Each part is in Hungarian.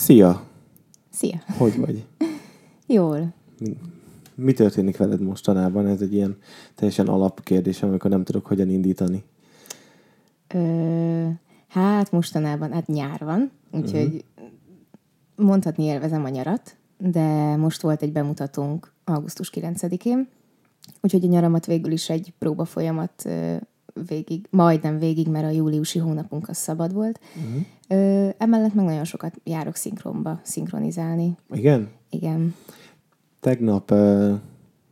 Szia! Szia! Hogy vagy? Jól. Mi, történik veled mostanában? Ez egy ilyen teljesen alapkérdés, amikor nem tudok hogyan indítani. Ö, hát mostanában, hát nyár van, úgyhogy uh-huh. mondhatni élvezem a nyarat, de most volt egy bemutatónk augusztus 9-én, úgyhogy a nyaramat végül is egy próba folyamat végig, majdnem végig, mert a júliusi hónapunk az szabad volt. Uh-huh. Ö, emellett meg nagyon sokat járok szinkronba, szinkronizálni. Igen? Igen. Tegnap uh,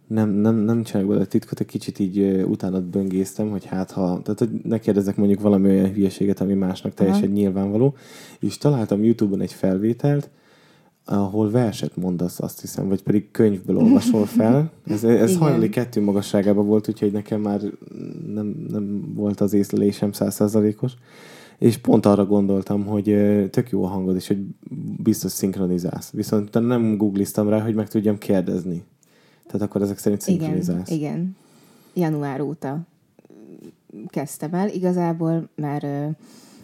nem, nem, nem csinálok bele titkot, egy kicsit így uh, utána böngésztem, hogy hát ha, tehát hogy ne kérdezek mondjuk valami olyan hülyeséget, ami másnak teljesen Aha. nyilvánvaló, és találtam YouTube-on egy felvételt, ahol verset mondasz, azt hiszem, vagy pedig könyvből olvasol fel. Ez, ez hajnali kettő magasságában volt, úgyhogy nekem már nem, nem volt az észlelésem százszázalékos. És pont arra gondoltam, hogy tök jó a hangod, és hogy biztos szinkronizálsz. Viszont nem googliztam rá, hogy meg tudjam kérdezni. Tehát akkor ezek szerint szinkronizálsz. Igen, igen. Január óta kezdtem el. Igazából már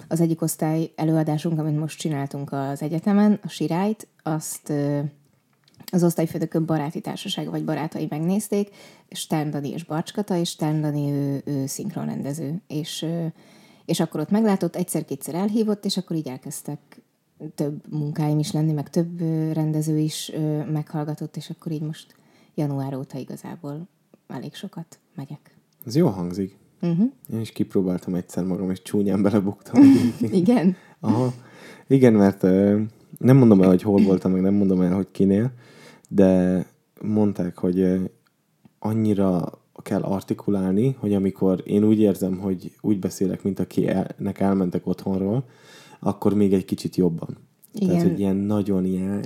az egyik osztály előadásunk, amit most csináltunk az egyetemen, a Sirályt, azt az osztályfőnökök baráti társasága vagy barátai megnézték, Stern Dani és Barcskata, és Stern Dani ő, ő szinkronrendező, és, és akkor ott meglátott, egyszer-kétszer elhívott, és akkor így elkezdtek több munkáim is lenni, meg több rendező is meghallgatott, és akkor így most január óta igazából elég sokat megyek. Ez jó hangzik. Uh-huh. Én is kipróbáltam egyszer magam, és csúnyán belebuktam. Igen? Aha. Igen, mert nem mondom el, hogy hol voltam, meg nem mondom el, hogy kinél, de mondták, hogy annyira kell artikulálni, hogy amikor én úgy érzem, hogy úgy beszélek, mint akinek elmentek otthonról, akkor még egy kicsit jobban. Igen. Tehát, hogy ilyen nagyon ilyen,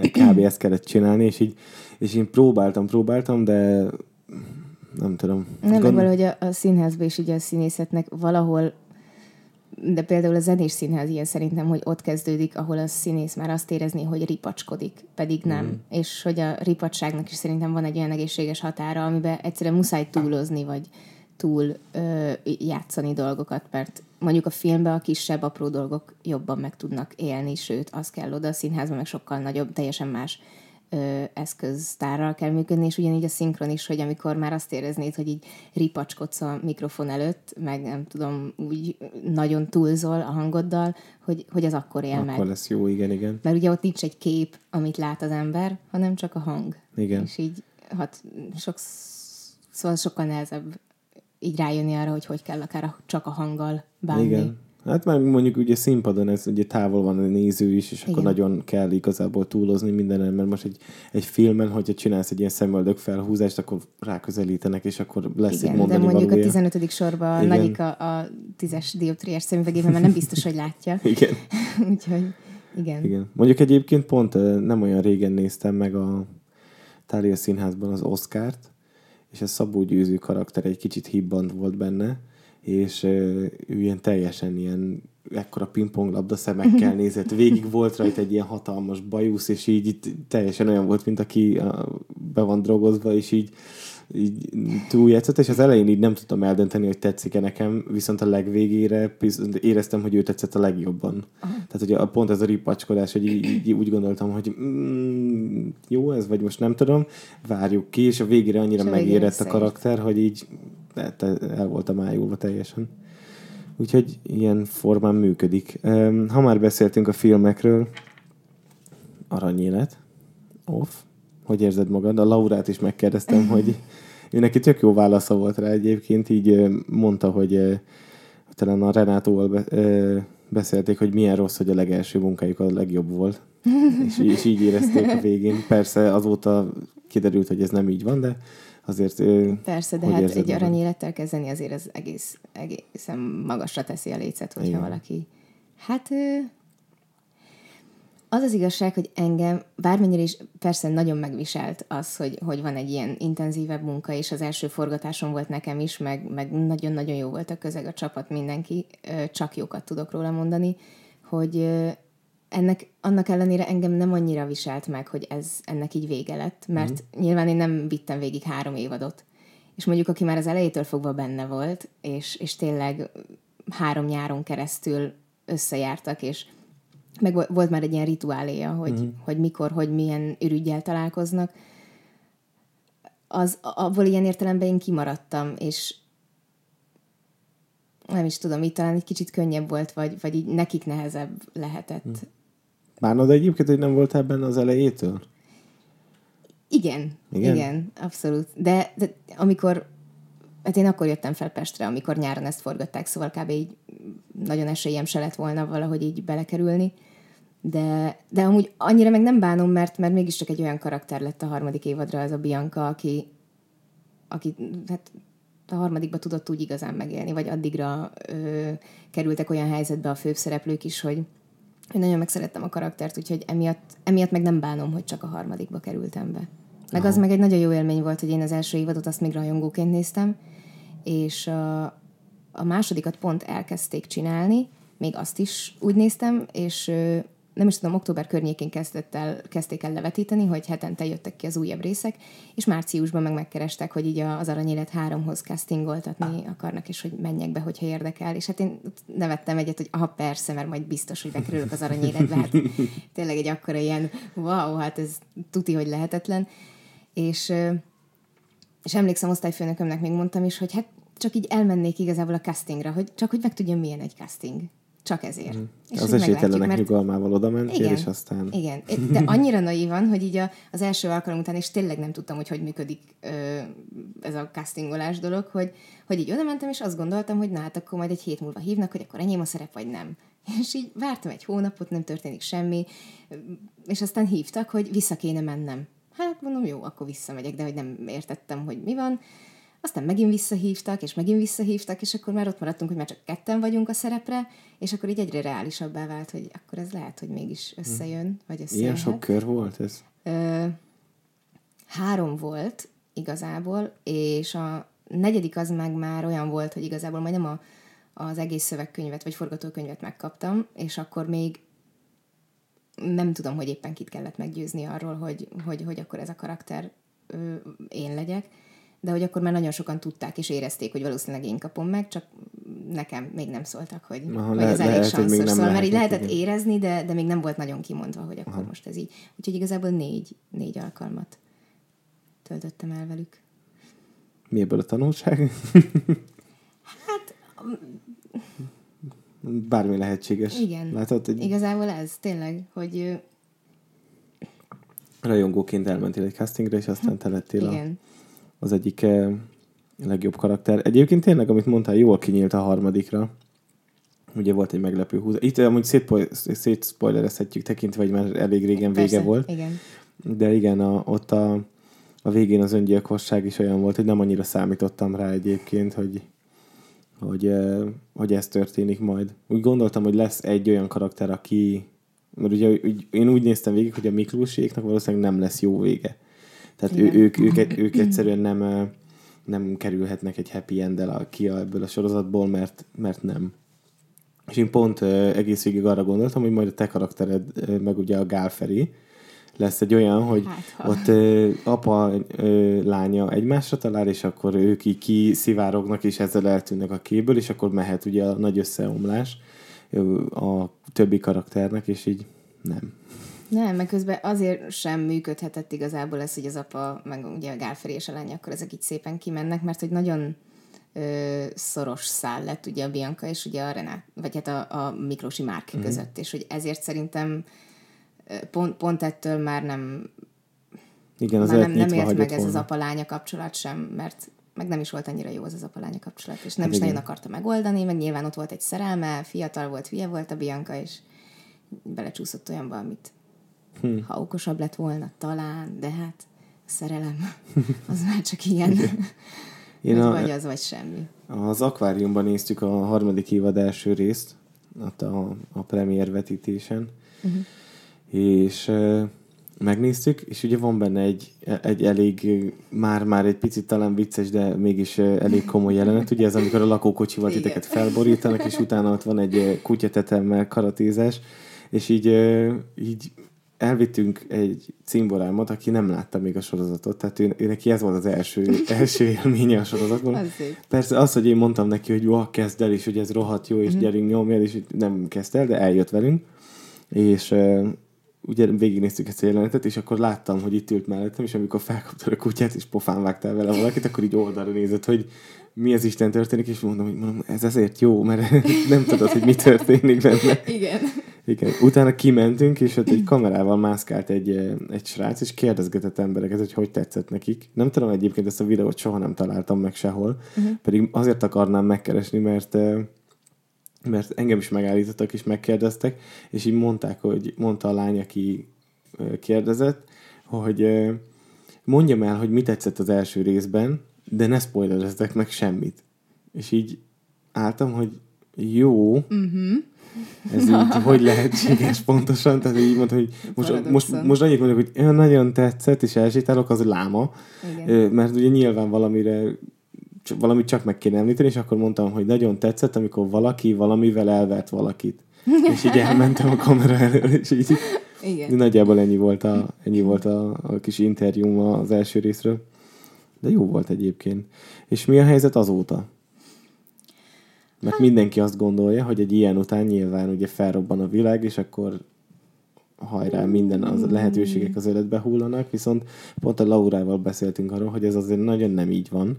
kb. ezt kellett csinálni, és így, és én próbáltam, próbáltam, de nem tudom. Nem, Gond... valahogy a, a színházban is ugye a színészetnek valahol de például a zenés színház ilyen szerintem, hogy ott kezdődik, ahol a színész már azt érezni, hogy ripacskodik, pedig nem. Mm. És hogy a ripacságnak is szerintem van egy olyan egészséges határa, amiben egyszerűen muszáj túlozni, vagy túl ö, játszani dolgokat, mert mondjuk a filmben a kisebb, apró dolgok jobban meg tudnak élni, sőt, az kell oda a színházban, meg sokkal nagyobb, teljesen más ö, eszköztárral kell működni, és ugyanígy a szinkron is, hogy amikor már azt éreznéd, hogy így ripacskodsz a mikrofon előtt, meg nem tudom, úgy nagyon túlzol a hangoddal, hogy, hogy az akkor él akkor meg. Akkor lesz jó, igen, igen. Mert ugye ott nincs egy kép, amit lát az ember, hanem csak a hang. Igen. És így hát sok, szóval sokkal nehezebb így rájönni arra, hogy hogy kell akár csak a hanggal bánni. Igen. Hát már mondjuk ugye színpadon ez ugye távol van a néző is, és Igen. akkor nagyon kell igazából túlozni mindenen, mert most egy, egy filmen, hogyha csinálsz egy ilyen szemöldök felhúzást, akkor ráközelítenek, és akkor lesz Igen, egy mondani de mondjuk valója. a 15. sorban Igen. Nagyik a, a tízes dioptriás szemüvegében, mert nem biztos, hogy látja. Igen. Úgyhogy igen. Igen. Mondjuk egyébként pont nem olyan régen néztem meg a Tália Színházban az Oscárt, és a Szabó Győző karakter egy kicsit hibbant volt benne, és ő ilyen teljesen ilyen ekkora pingponglabda szemekkel nézett. Végig volt rajta egy ilyen hatalmas bajusz, és így itt teljesen olyan volt, mint aki be van drogozva, és így, így túljátszott, és az elején így nem tudtam eldönteni, hogy tetszik-e nekem, viszont a legvégére éreztem, hogy ő tetszett a legjobban. Aha. Tehát, hogy a, pont ez a ripacskodás, hogy így, így úgy gondoltam, hogy mm, jó ez, vagy most nem tudom, várjuk ki, és a végére annyira megérett a karakter, hogy így el voltam ájulva teljesen. Úgyhogy ilyen formán működik. Ha már beszéltünk a filmekről, Aranyélet, off, hogy érzed magad? A Laurát is megkérdeztem, hogy ő neki tök jó válasza volt rá egyébként, így mondta, hogy talán a Renátóval be, beszélték, hogy milyen rossz, hogy a legelső munkájuk a legjobb volt. és, és így érezték a végén. Persze azóta kiderült, hogy ez nem így van, de azért... Persze, de hát egy aranyélettel kezdeni azért az egész, egészen magasra teszi a lécet, hogyha Igen. valaki... Hát az az igazság, hogy engem bármennyire is persze nagyon megviselt az, hogy, hogy van egy ilyen intenzívebb munka, és az első forgatáson volt nekem is, meg, meg nagyon-nagyon jó volt a közeg, a csapat, mindenki, csak jókat tudok róla mondani, hogy ennek annak ellenére engem nem annyira viselt meg, hogy ez ennek így vége lett, mert mm. nyilván én nem vittem végig három évadot. És mondjuk, aki már az elejétől fogva benne volt, és, és tényleg három nyáron keresztül összejártak, és meg volt már egy ilyen rituáléja, hogy, uh-huh. hogy mikor, hogy milyen ürügyel találkoznak. Az, abból ilyen értelemben én kimaradtam, és nem is tudom, így talán egy kicsit könnyebb volt, vagy, vagy így nekik nehezebb lehetett. Uh-huh. Bánod egyébként, hogy nem voltál benne az elejétől? Igen, igen, igen abszolút. De, de amikor, hát én akkor jöttem fel Pestre, amikor nyáron ezt forgatták, szóval kb. így nagyon esélyem se lett volna valahogy így belekerülni. De, de amúgy annyira meg nem bánom, mert, mert mégiscsak egy olyan karakter lett a harmadik évadra az a Bianca, aki, aki hát a harmadikba tudott úgy igazán megélni, vagy addigra ö, kerültek olyan helyzetbe a főszereplők is, hogy, én nagyon megszerettem a karaktert, úgyhogy emiatt, emiatt meg nem bánom, hogy csak a harmadikba kerültem be. Meg Aha. az meg egy nagyon jó élmény volt, hogy én az első évadot azt még rajongóként néztem, és a, a másodikat pont elkezdték csinálni, még azt is úgy néztem, és nem is tudom, október környékén kezdett el, kezdték el levetíteni, hogy hetente jöttek ki az újabb részek, és márciusban meg megkerestek, hogy így az Aranyélet háromhoz castingoltatni akarnak, és hogy menjek be, hogyha érdekel. És hát én nevettem egyet, hogy aha, persze, mert majd biztos, hogy bekerülök az Aranyéletbe. Hát tényleg egy akkora ilyen, wow, hát ez tuti, hogy lehetetlen. És, és emlékszem, osztályfőnökömnek még mondtam is, hogy hát csak így elmennék igazából a castingra, hogy csak hogy meg tudjam, milyen egy casting. Csak ezért. Mm. És az esélytelenek mert... nyugalmával oda mentél, igen, és aztán... Igen, de annyira naívan, hogy így a, az első alkalom után, és tényleg nem tudtam, hogy hogy működik ö, ez a castingolás dolog, hogy, hogy így oda mentem, és azt gondoltam, hogy na hát akkor majd egy hét múlva hívnak, hogy akkor enyém a szerep, vagy nem. És így vártam egy hónapot, nem történik semmi, és aztán hívtak, hogy vissza kéne mennem. Hát mondom, jó, akkor visszamegyek, de hogy nem értettem, hogy mi van. Aztán megint visszahívtak, és megint visszahívtak, és akkor már ott maradtunk, hogy már csak ketten vagyunk a szerepre, és akkor így egyre reálisabbá vált, hogy akkor ez lehet, hogy mégis összejön, vagy összejön. Ilyen sok kör volt ez? Ö, három volt igazából, és a negyedik az meg már olyan volt, hogy igazából majdnem a, az egész szövegkönyvet, vagy forgatókönyvet megkaptam, és akkor még nem tudom, hogy éppen kit kellett meggyőzni arról, hogy, hogy, hogy akkor ez a karakter ö, én legyek, de hogy akkor már nagyon sokan tudták és érezték, hogy valószínűleg én kapom meg, csak nekem még nem szóltak, hogy, Aha, hogy le, ez elég lehet, sanszos. Szóval lehet, mert így lehetett igen. érezni, de, de még nem volt nagyon kimondva, hogy akkor Aha. most ez így. Úgyhogy igazából négy, négy alkalmat töltöttem el velük. Mi ebből a tanulság? hát... Bármi lehetséges. Igen. Látod, hogy... Igazából ez tényleg, hogy... Rajongóként elmentél egy castingre, és aztán te lettél Igen. a az egyik eh, legjobb karakter. Egyébként tényleg, amit mondtál, jól kinyílt a harmadikra. Ugye volt egy meglepő húz. Itt amúgy szétspoilerezhetjük tekintve, hogy már elég régen Persze, vége volt. Igen. De igen, a, ott a, a végén az öngyilkosság is olyan volt, hogy nem annyira számítottam rá egyébként, hogy, hogy, eh, hogy ez történik majd. Úgy gondoltam, hogy lesz egy olyan karakter, aki mert ugye úgy, én úgy néztem végig, hogy a Miklóséknak valószínűleg nem lesz jó vége. Tehát ő, ők, ők, ők egyszerűen nem, nem kerülhetnek egy happy end ki ebből a sorozatból, mert, mert nem. És én pont egész végig arra gondoltam, hogy majd a te karaktered, meg ugye a Gálferi, lesz egy olyan, hogy hát, ott ö, apa, ö, lánya egymásra talál, és akkor ők így kiszivárognak, és ezzel eltűnnek a képből, és akkor mehet ugye a nagy összeomlás a többi karakternek, és így nem. Nem, meg közben azért sem működhetett igazából ez, hogy az apa, meg ugye a Gálferi és a lány, akkor ezek így szépen kimennek, mert hogy nagyon ö, szoros szál lett ugye a Bianca és ugye a Renát, vagy hát a, a Miklósi Márk mm-hmm. között, és hogy ezért szerintem pont, pont ettől már nem igen, az már nem, nem ért meg ez volna. az apa-lánya kapcsolat sem, mert meg nem is volt annyira jó az az apa-lánya kapcsolat, és nem hát is igen. nagyon akarta megoldani, meg nyilván ott volt egy szerelme, fiatal volt, hülye volt a Bianca, és belecsúszott olyanba, amit Hmm. Ha okosabb lett volna, talán, de hát a szerelem az már csak ilyen. Én a, vagy az, vagy semmi. Az akváriumban néztük a harmadik évad első részt, ott a, a premier vetítésen, uh-huh. és uh, megnéztük, és ugye van benne egy, egy elég, már-már egy picit talán vicces, de mégis elég komoly jelenet. Ugye ez amikor a lakókocsival titeket felborítanak, és utána ott van egy kutyatetemmel karatézás, és így, így elvittünk egy cimborámot, aki nem látta még a sorozatot, tehát ő, ő neki ez volt az első, első élménye a sorozatban. Persze az, hogy én mondtam neki, hogy jó, kezd el, és hogy ez rohadt jó, és mm-hmm. gyerünk nyomjál, és nem kezd el, de eljött velünk. és ugye végignéztük ezt a jelenetet, és akkor láttam, hogy itt ült mellettem, és amikor felkaptad a kutyát, és pofán vágtál vele valakit, akkor így oldalra nézett, hogy mi az Isten történik, és mondom, hogy mondom, ez ezért jó, mert nem tudod, hogy mi történik benne. Igen. Igen. Utána kimentünk, és ott egy kamerával mászkált egy, egy srác, és kérdezgetett embereket, hogy hogy tetszett nekik. Nem tudom egyébként ezt a videót soha nem találtam meg sehol, uh-huh. pedig azért akarnám megkeresni, mert mert engem is megállítottak és megkérdeztek, és így mondták, hogy mondta a lány, aki kérdezett, hogy mondjam el, hogy mi tetszett az első részben, de ne spoilerezzek meg semmit. És így álltam, hogy jó, uh-huh. ez így hogy lehetséges pontosan, tehát így mondtam, hogy most, most, most annyit mondok, hogy nagyon tetszett, és elsétálok, az láma, Igen. mert ugye nyilván valamire valamit csak meg kéne említeni, és akkor mondtam, hogy nagyon tetszett, amikor valaki valamivel elvert valakit. és így elmentem a kamera elől, és így Igen. nagyjából ennyi volt a, ennyi volt a, a kis interjúm az első részről. De jó volt egyébként. És mi a helyzet azóta? Mert mindenki azt gondolja, hogy egy ilyen után nyilván ugye felrobban a világ, és akkor hajrá, minden az lehetőségek az életbe hullanak, viszont pont a Laurával beszéltünk arról, hogy ez azért nagyon nem így van,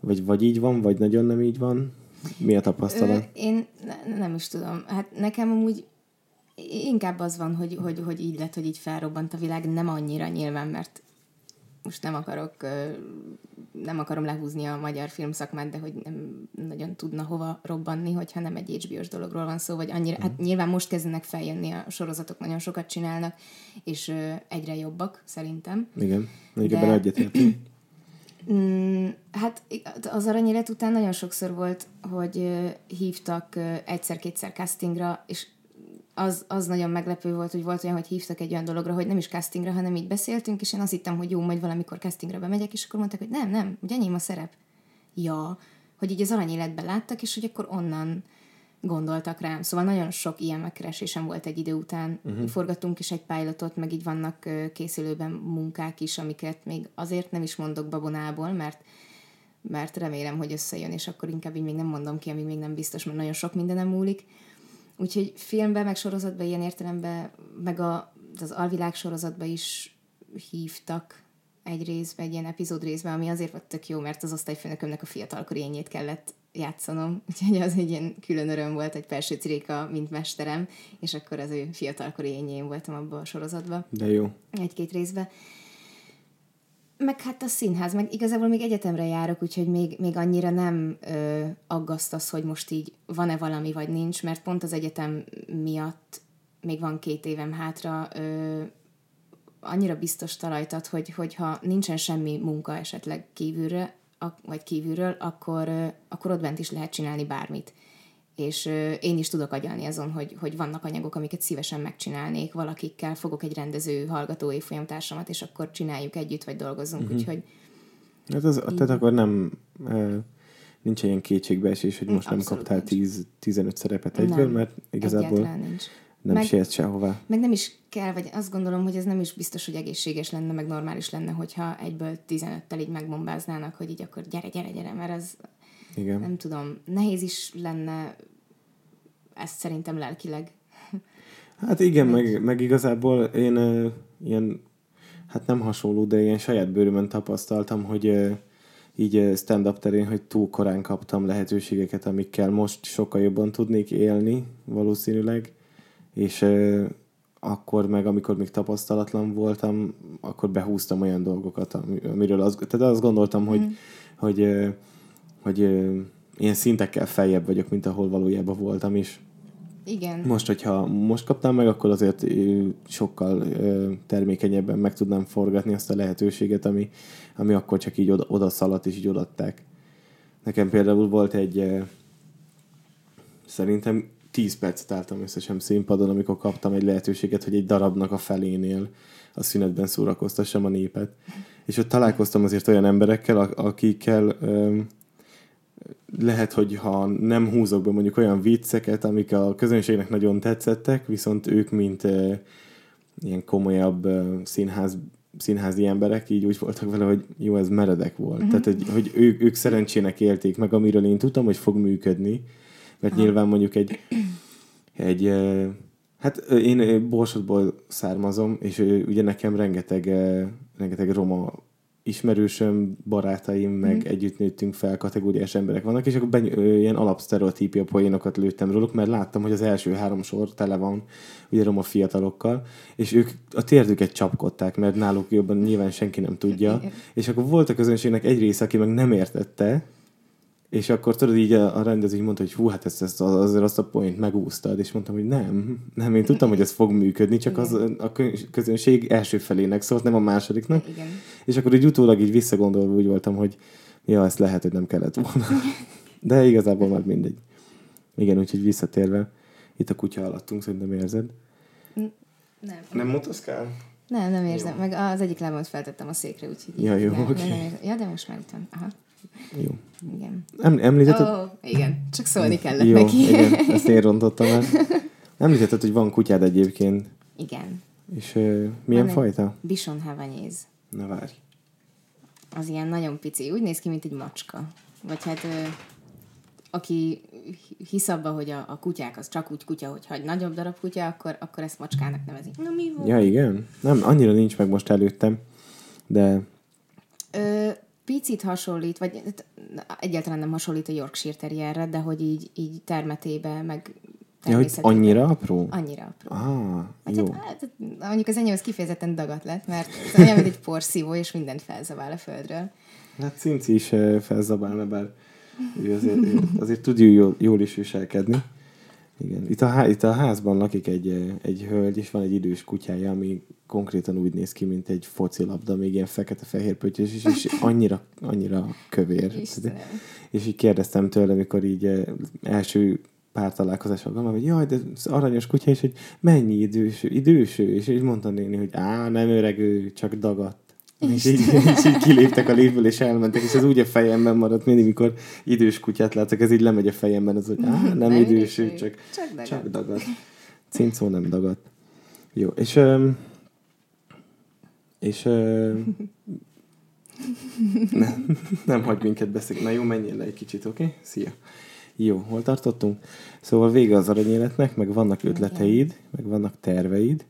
vagy, vagy így van, vagy nagyon nem így van? Mi a tapasztalat? Ö, én ne, nem is tudom. Hát nekem amúgy inkább az van, hogy, hogy, hogy így lett, hogy így felrobbant a világ, nem annyira nyilván, mert most nem akarok, nem akarom lehúzni a magyar filmszakmát, de hogy nem nagyon tudna hova robbanni, hogyha nem egy HBO-s dologról van szó, vagy annyira, mm. hát nyilván most kezdenek feljönni a sorozatok, nagyon sokat csinálnak, és egyre jobbak, szerintem. Igen, egyébként de... egyetértünk. Mm, hát az aranyélet után nagyon sokszor volt, hogy hívtak egyszer-kétszer castingra, és az, az nagyon meglepő volt, hogy volt olyan, hogy hívtak egy olyan dologra, hogy nem is castingra, hanem így beszéltünk, és én azt hittem, hogy jó, majd valamikor castingra bemegyek, és akkor mondták, hogy nem, nem, ugye enyém a szerep. Ja, hogy így az aranyéletben láttak, és hogy akkor onnan gondoltak rám. Szóval nagyon sok ilyen megkeresésem volt egy idő után. Uh-huh. Forgattunk is egy pilotot, meg így vannak készülőben munkák is, amiket még azért nem is mondok babonából, mert mert remélem, hogy összejön, és akkor inkább így még nem mondom ki, amíg még nem biztos, mert nagyon sok mindenem múlik. Úgyhogy filmben, meg sorozatban ilyen értelemben, meg a, az alvilág sorozatban is hívtak egy részben, egy ilyen epizód részben, ami azért volt tök jó, mert az osztályfőnökömnek a fiatalkori ényét kellett játszanom, úgyhogy az egy ilyen külön öröm volt, egy Perső Ciréka, mint mesterem, és akkor az ő fiatalkori ényén voltam abban a sorozatban. De jó. Egy-két részben. Meg hát a színház, meg igazából még egyetemre járok, úgyhogy még, még annyira nem ö, aggaszt az, hogy most így van-e valami, vagy nincs, mert pont az egyetem miatt még van két évem hátra, ö, annyira biztos talajt ad, hogy, hogyha nincsen semmi munka esetleg kívülre, vagy kívülről, akkor, akkor ott bent is lehet csinálni bármit. És én is tudok agyalni azon, hogy, hogy vannak anyagok, amiket szívesen megcsinálnék, valakikkel fogok egy rendező, hallgató évfolyamtársamat, és akkor csináljuk együtt, vagy dolgozunk, uh-huh. úgyhogy... Hát az, tehát akkor nem nincs ilyen kétségbeesés, hogy most Abszolút nem kaptál 10-15 szerepet egyből, nem, mert igazából nincs. nem meg, siet sehová. Meg nem is kell, vagy azt gondolom, hogy ez nem is biztos, hogy egészséges lenne, meg normális lenne, hogyha egyből 15-tel így megbombáznának, hogy így akkor gyere, gyere, gyere, mert ez Igen. nem tudom, nehéz is lenne ezt szerintem lelkileg. Hát igen, meg, meg igazából én uh, ilyen, hát nem hasonló, de ilyen saját bőrömön tapasztaltam, hogy uh, így stand-up terén, hogy túl korán kaptam lehetőségeket, amikkel most sokkal jobban tudnék élni, valószínűleg és akkor meg, amikor még tapasztalatlan voltam, akkor behúztam olyan dolgokat, amiről az, tehát azt gondoltam, hogy, mm. hogy, hogy, hogy ilyen szintekkel feljebb vagyok, mint ahol valójában voltam is. Igen. Most, hogyha most kaptam meg, akkor azért sokkal termékenyebben meg tudnám forgatni azt a lehetőséget, ami, ami akkor csak így oda, oda szaladt és így odatták. Nekem például volt egy szerintem 10 percet álltam összesen színpadon, amikor kaptam egy lehetőséget, hogy egy darabnak a felénél a szünetben szórakoztassam a népet. És ott találkoztam azért olyan emberekkel, akikkel lehet, hogy ha nem húzok be mondjuk olyan vicceket, amik a közönségnek nagyon tetszettek, viszont ők, mint ö, ilyen komolyabb ö, színház, színházi emberek, így úgy voltak vele, hogy jó, ez meredek volt. Uh-huh. Tehát, hogy, hogy ők, ők szerencsének élték meg, amiről én tudtam, hogy fog működni, mert Aha. nyilván mondjuk egy, egy Hát ö, én Borsodból származom, és ugye nekem rengeteg, rengeteg roma ismerősöm, barátaim, meg Mhm. együtt nőttünk fel, kategóriás emberek vannak, és akkor beny- ilyen alapsztereotípia poénokat lőttem róluk, mert láttam, hogy az első három sor tele van ugye roma fiatalokkal, és ők a térdüket csapkodták, mert náluk jobban nyilván senki nem tudja, és akkor volt a közönségnek egy része, aki meg nem értette, és akkor tudod, így a, a rendező így mondta, hogy hú, hát ezt, ezt azért azt a point megúsztad, és mondtam, hogy nem, nem, én tudtam, hogy ez fog működni, csak az a kö- közönség első felének szólt, nem a másodiknak, Igen. és akkor így utólag így visszagondolva úgy voltam, hogy ja, ezt lehet, hogy nem kellett volna. De igazából már mindegy. Igen, úgyhogy visszatérve, itt a kutya alattunk, szerintem érzed. Nem. Nem motoszkál? Nem, nem érzem. Jó. Meg az egyik lábamat feltettem a székre, úgyhogy... Ja, jó, oké. érzem. Ja, de most már itt van. Aha, Jó. igen. Em, említetted? Oh, igen. Csak szólni kellett Jó, neki. igen, ezt én rontottam el. Említetted, hogy van kutyád egyébként, igen. és uh, milyen Van fajta? Bison havanyéz. Na várj. Az ilyen nagyon pici. Úgy néz ki, mint egy macska. Vagy hát... Ö, aki hisz abba, hogy a, a kutyák az csak úgy kutya, hogyha egy nagyobb darab kutya, akkor, akkor ezt macskának nevezik. Na mi volt? Ja, igen? Nem, annyira nincs meg most előttem, de Ö, picit hasonlít, vagy egyáltalán nem hasonlít a Yorkshire Terrierre, de hogy így, így termetébe, meg ja, hogy annyira apró? Annyira apró. Ah, Vagy jó. hát, hát, mondjuk az enyém az kifejezetten dagat lett, mert olyan, mint egy porszívó, és mindent felzabál a földről. Hát Cinci is eh, felzabálna, bár ő azért, azért tud jól, jól is viselkedni. Igen. Itt a, há- itt a házban lakik egy, egy hölgy, és van egy idős kutyája, ami konkrétan úgy néz ki, mint egy focilabda, még ilyen fekete-fehér pöttyös is, és annyira, annyira kövér. Istenem. És így kérdeztem tőle, amikor így első pár találkozás alkalommal, hogy jaj, de az aranyos kutya, és hogy mennyi idős, idős ő, és így mondta néni, hogy á, nem öreg ő, csak dagadt. És így, és így kiléptek a liftből, és elmentek, és ez úgy a fejemben maradt mindig, mikor idős kutyát látok, ez így lemegy a fejemben, az, hogy á, nem, idős ő, csak, csak dagad. csak dagadt. Cincó nem dagadt. Jó, és és nem, nem hagy minket beszélni. Na jó, menjél le egy kicsit, oké? Okay? Szia. Jó, hol tartottunk? Szóval vége az aranyéletnek, meg vannak ötleteid, meg vannak terveid.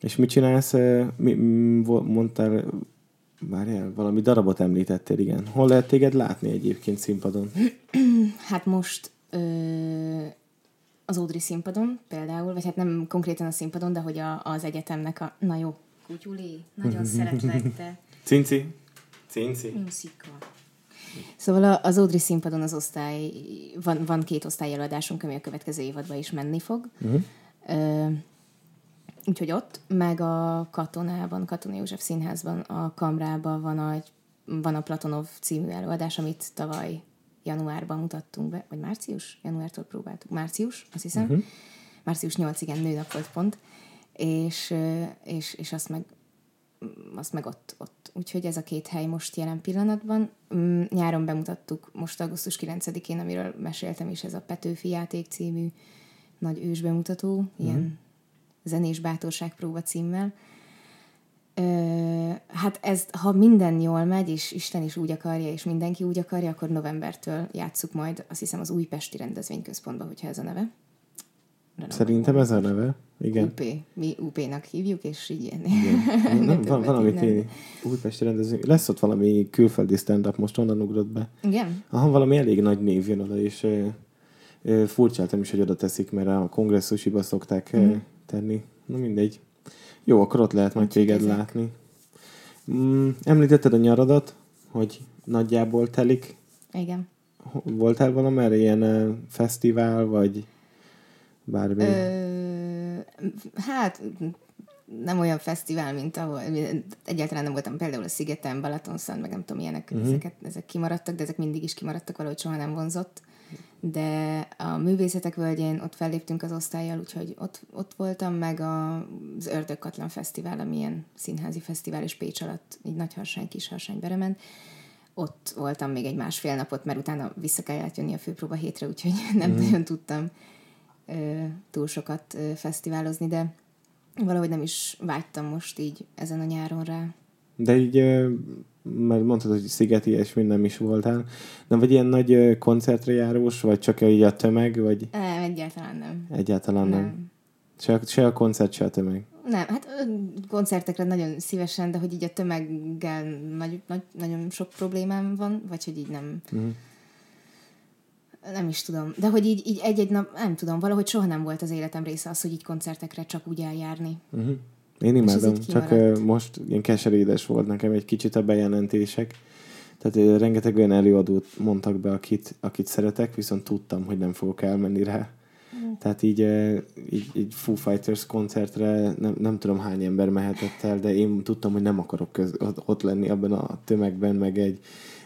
És mit csinálsz? Mi, mondtál, várjál, valami darabot említettél, igen. Hol lehet téged látni egyébként színpadon? Hát most ö, az Audrey színpadon például, vagy hát nem konkrétan a színpadon, de hogy a, az egyetemnek a... Na jó, kutyuli, nagyon szeretlek, te. Cinci? Cinci? Muszika. Szóval az Audrey színpadon az osztály, van, van két osztályelőadásunk, ami a következő évadban is menni fog. Uh-huh. Ö, úgyhogy ott, meg a Katonában, Katona József Színházban, a Kamrában van a, van a Platonov című előadás, amit tavaly januárban mutattunk be, vagy március? Januártól próbáltuk. Március, azt hiszem. Uh-huh. Március 8, igen, nőnap volt pont. És, és, és azt meg azt meg ott, ott. Úgyhogy ez a két hely most jelen pillanatban. Mm, Nyáron bemutattuk, most augusztus 9-én, amiről meséltem is, ez a Petőfi játék című nagy ős bemutató, ilyen zenés bátorságpróba címmel. Ö, hát ez, ha minden jól megy, és Isten is úgy akarja, és mindenki úgy akarja, akkor novembertől játsszuk majd, azt hiszem, az Újpesti Rendezvényközpontban, hogyha ez a neve. De nem Szerintem ez a neve. Igen. UP. Mi UP-nak hívjuk, és így ilyen. Nem, van valami nem. Újpesti rendezvény. Lesz ott valami külföldi stand-up, most onnan ugrott be. Igen? Aha, valami elég nagy név jön oda, és ö, ö, furcsáltam is, hogy oda teszik, mert a kongresszusiba szokták mm. Tenni. Na mindegy. Jó, akkor ott lehet majd téged látni. Mm, említetted a nyaradat, hogy nagyjából telik. Igen. Voltál valamerre ilyen ö, fesztivál, vagy bármi? Ö, hát nem olyan fesztivál, mint ahol egyáltalán nem voltam például a Szigeten, Balatonszán, meg nem tudom, ilyenek, uh-huh. ezeket, ezek kimaradtak, de ezek mindig is kimaradtak, valahogy soha nem vonzott. De a művészetek völgyén ott felléptünk az osztályjal, úgyhogy ott, ott voltam, meg a, az Ördögkatlan Fesztivál, ami ilyen színházi fesztivál, és Pécs alatt így nagy harsány, kis harsány berement. Ott voltam még egy másfél napot, mert utána vissza kellett jönni a főpróba hétre, úgyhogy nem Mhm. nagyon tudtam ö, túl sokat ö, fesztiválozni, de valahogy nem is vágytam most így ezen a nyáron rá. De így, mert mondtad, hogy szigeti ilyesmi nem is voltál. Nem vagy ilyen nagy koncertre járós, vagy csak így a tömeg, vagy Nem, egyáltalán nem. egyáltalán nem? nem. Se, se a koncert, se a tömeg. Nem, hát koncertekre nagyon szívesen, de hogy így a tömeggel nagy, nagy, nagyon sok problémám van, vagy hogy így nem... Mhm. Nem is tudom. De hogy így, így egy-egy nap, nem tudom, valahogy soha nem volt az életem része az, hogy így koncertekre csak úgy eljárni. Uh-huh. Én imádom, csak ö, most ilyen keserédes volt nekem egy kicsit a bejelentések. Tehát ö, rengeteg olyan előadót mondtak be, akit, akit szeretek, viszont tudtam, hogy nem fogok elmenni rá. Tehát így, ö, így, így Foo Fighters koncertre nem, nem tudom hány ember mehetett el, de én tudtam, hogy nem akarok köz, ott- lenni abban a tömegben, meg egy,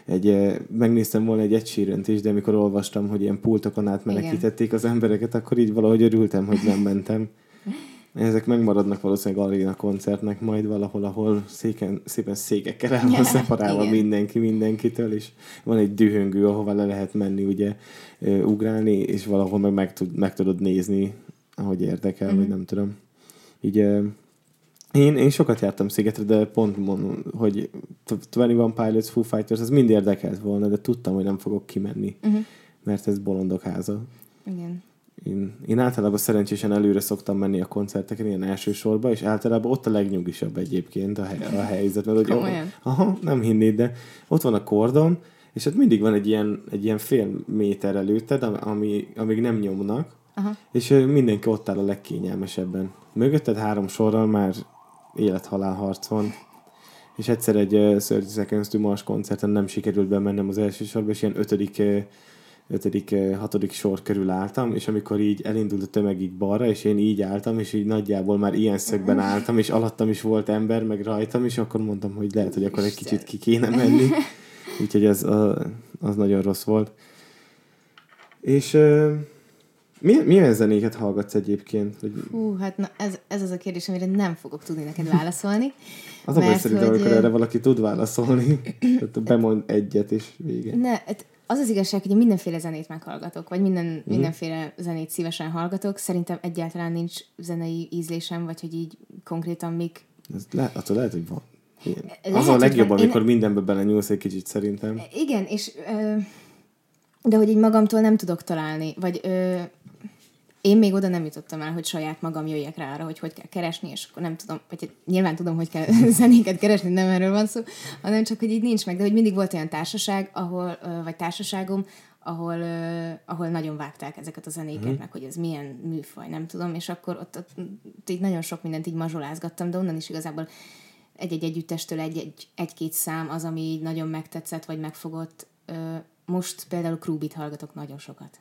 egy, megnéztem volna egy egysírönt is, de amikor olvastam, hogy ilyen pultokon átmenekítették az embereket, akkor így valahogy örültem, hogy nem mentem. Ezek megmaradnak valószínűleg aréna koncertnek majd valahol, ahol széken, szépen székekkel el van szeparálva Igen. mindenki mindenkitől, és van egy dühöngő, ahova le lehet menni, ugye, ugrálni, és valahol meg meg, tud, meg tudod nézni, ahogy érdekel, Mhm. vagy nem tudom. Így én, én sokat jártam Szigetre, de pont mondom, hogy 21 Pilots, Foo Fighters, ez mind érdekelt volna, de tudtam, hogy nem fogok kimenni, Uh-huh. mert ez bolondok háza. Igen. Én, én általában szerencsésen előre szoktam menni a koncerteken, ilyen első sorba, és általában ott a legnyugisabb egyébként a, hely, a helyzet. Mert, hogy, Komolyan? aha, nem hinnéd, de ott van a kordon, és ott mindig van egy ilyen, egy ilyen fél méter előtted, ami, amíg nem nyomnak, Aha. és mindenki ott áll a legkényelmesebben. Mögötted három sorral már élet-halál harc van. És egyszer egy uh, 30 Seconds to Mars koncerten nem sikerült bemennem az első sorba, és ilyen ötödik, ö, ötödik, ö, hatodik sor körül álltam, és amikor így elindult a tömeg így balra, és én így álltam, és így nagyjából már ilyen szögben álltam, és alattam is volt ember, meg rajtam, és akkor mondtam, hogy lehet, hogy akkor egy kicsit ki kéne menni. Úgyhogy ez a, az nagyon rossz volt. És uh, milyen, milyen zenéket hallgatsz egyébként? Hogy Hú, hát na, ez, ez az a kérdés, amire nem fogok tudni neked válaszolni. az a baj szerintem, hogy, amikor ö, erre valaki tud válaszolni, bemond egyet, és vége. Ne, hát az az igazság, hogy én mindenféle zenét meghallgatok, vagy minden, Mhm. mindenféle zenét szívesen hallgatok. Szerintem egyáltalán nincs zenei ízlésem, vagy hogy így konkrétan mik. Ez le, attól lehet, hogy van. Ilyen. Lehet, az a legjobb, van. amikor Én- mindenbe belenyúlsz egy kicsit szerintem. Igen, és ö, de hogy így magamtól nem tudok találni, vagy ö, én még oda nem jutottam el, hogy saját magam jöjjek rá arra, hogy hogy kell keresni, és akkor nem tudom, vagy nyilván tudom, hogy kell zenéket keresni, nem erről van szó, hanem csak, hogy így nincs meg, de hogy mindig volt olyan társaság, ahol, vagy társaságom, ahol, ahol nagyon vágták ezeket a zenéket, mm. meg hogy ez milyen műfaj, nem tudom, és akkor ott, ott, ott így nagyon sok mindent így mazsolázgattam, de onnan is igazából egy-egy együttestől egy-egy, egy-két szám az, ami így nagyon megtetszett, vagy megfogott. Most például Krúbit hallgatok nagyon sokat.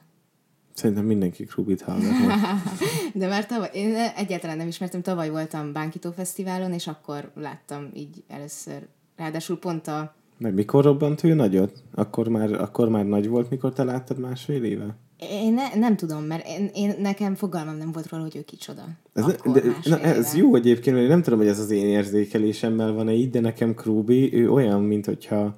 Szerintem mindenki Krubit hallgat. De már tavaly, én egyáltalán nem ismertem, tavaly voltam Bánkító Fesztiválon, és akkor láttam így először. Ráadásul pont a... Meg mikor robbant ő nagyot? Akkor már, akkor már nagy volt, mikor te láttad másfél éve? Én ne, nem tudom, mert én, én, nekem fogalmam nem volt róla, hogy ő kicsoda. Ez, akkor, de, na, ez jó egyébként, mert én nem tudom, hogy ez az én érzékelésemmel van-e így, de nekem Krubi, ő olyan, mint hogyha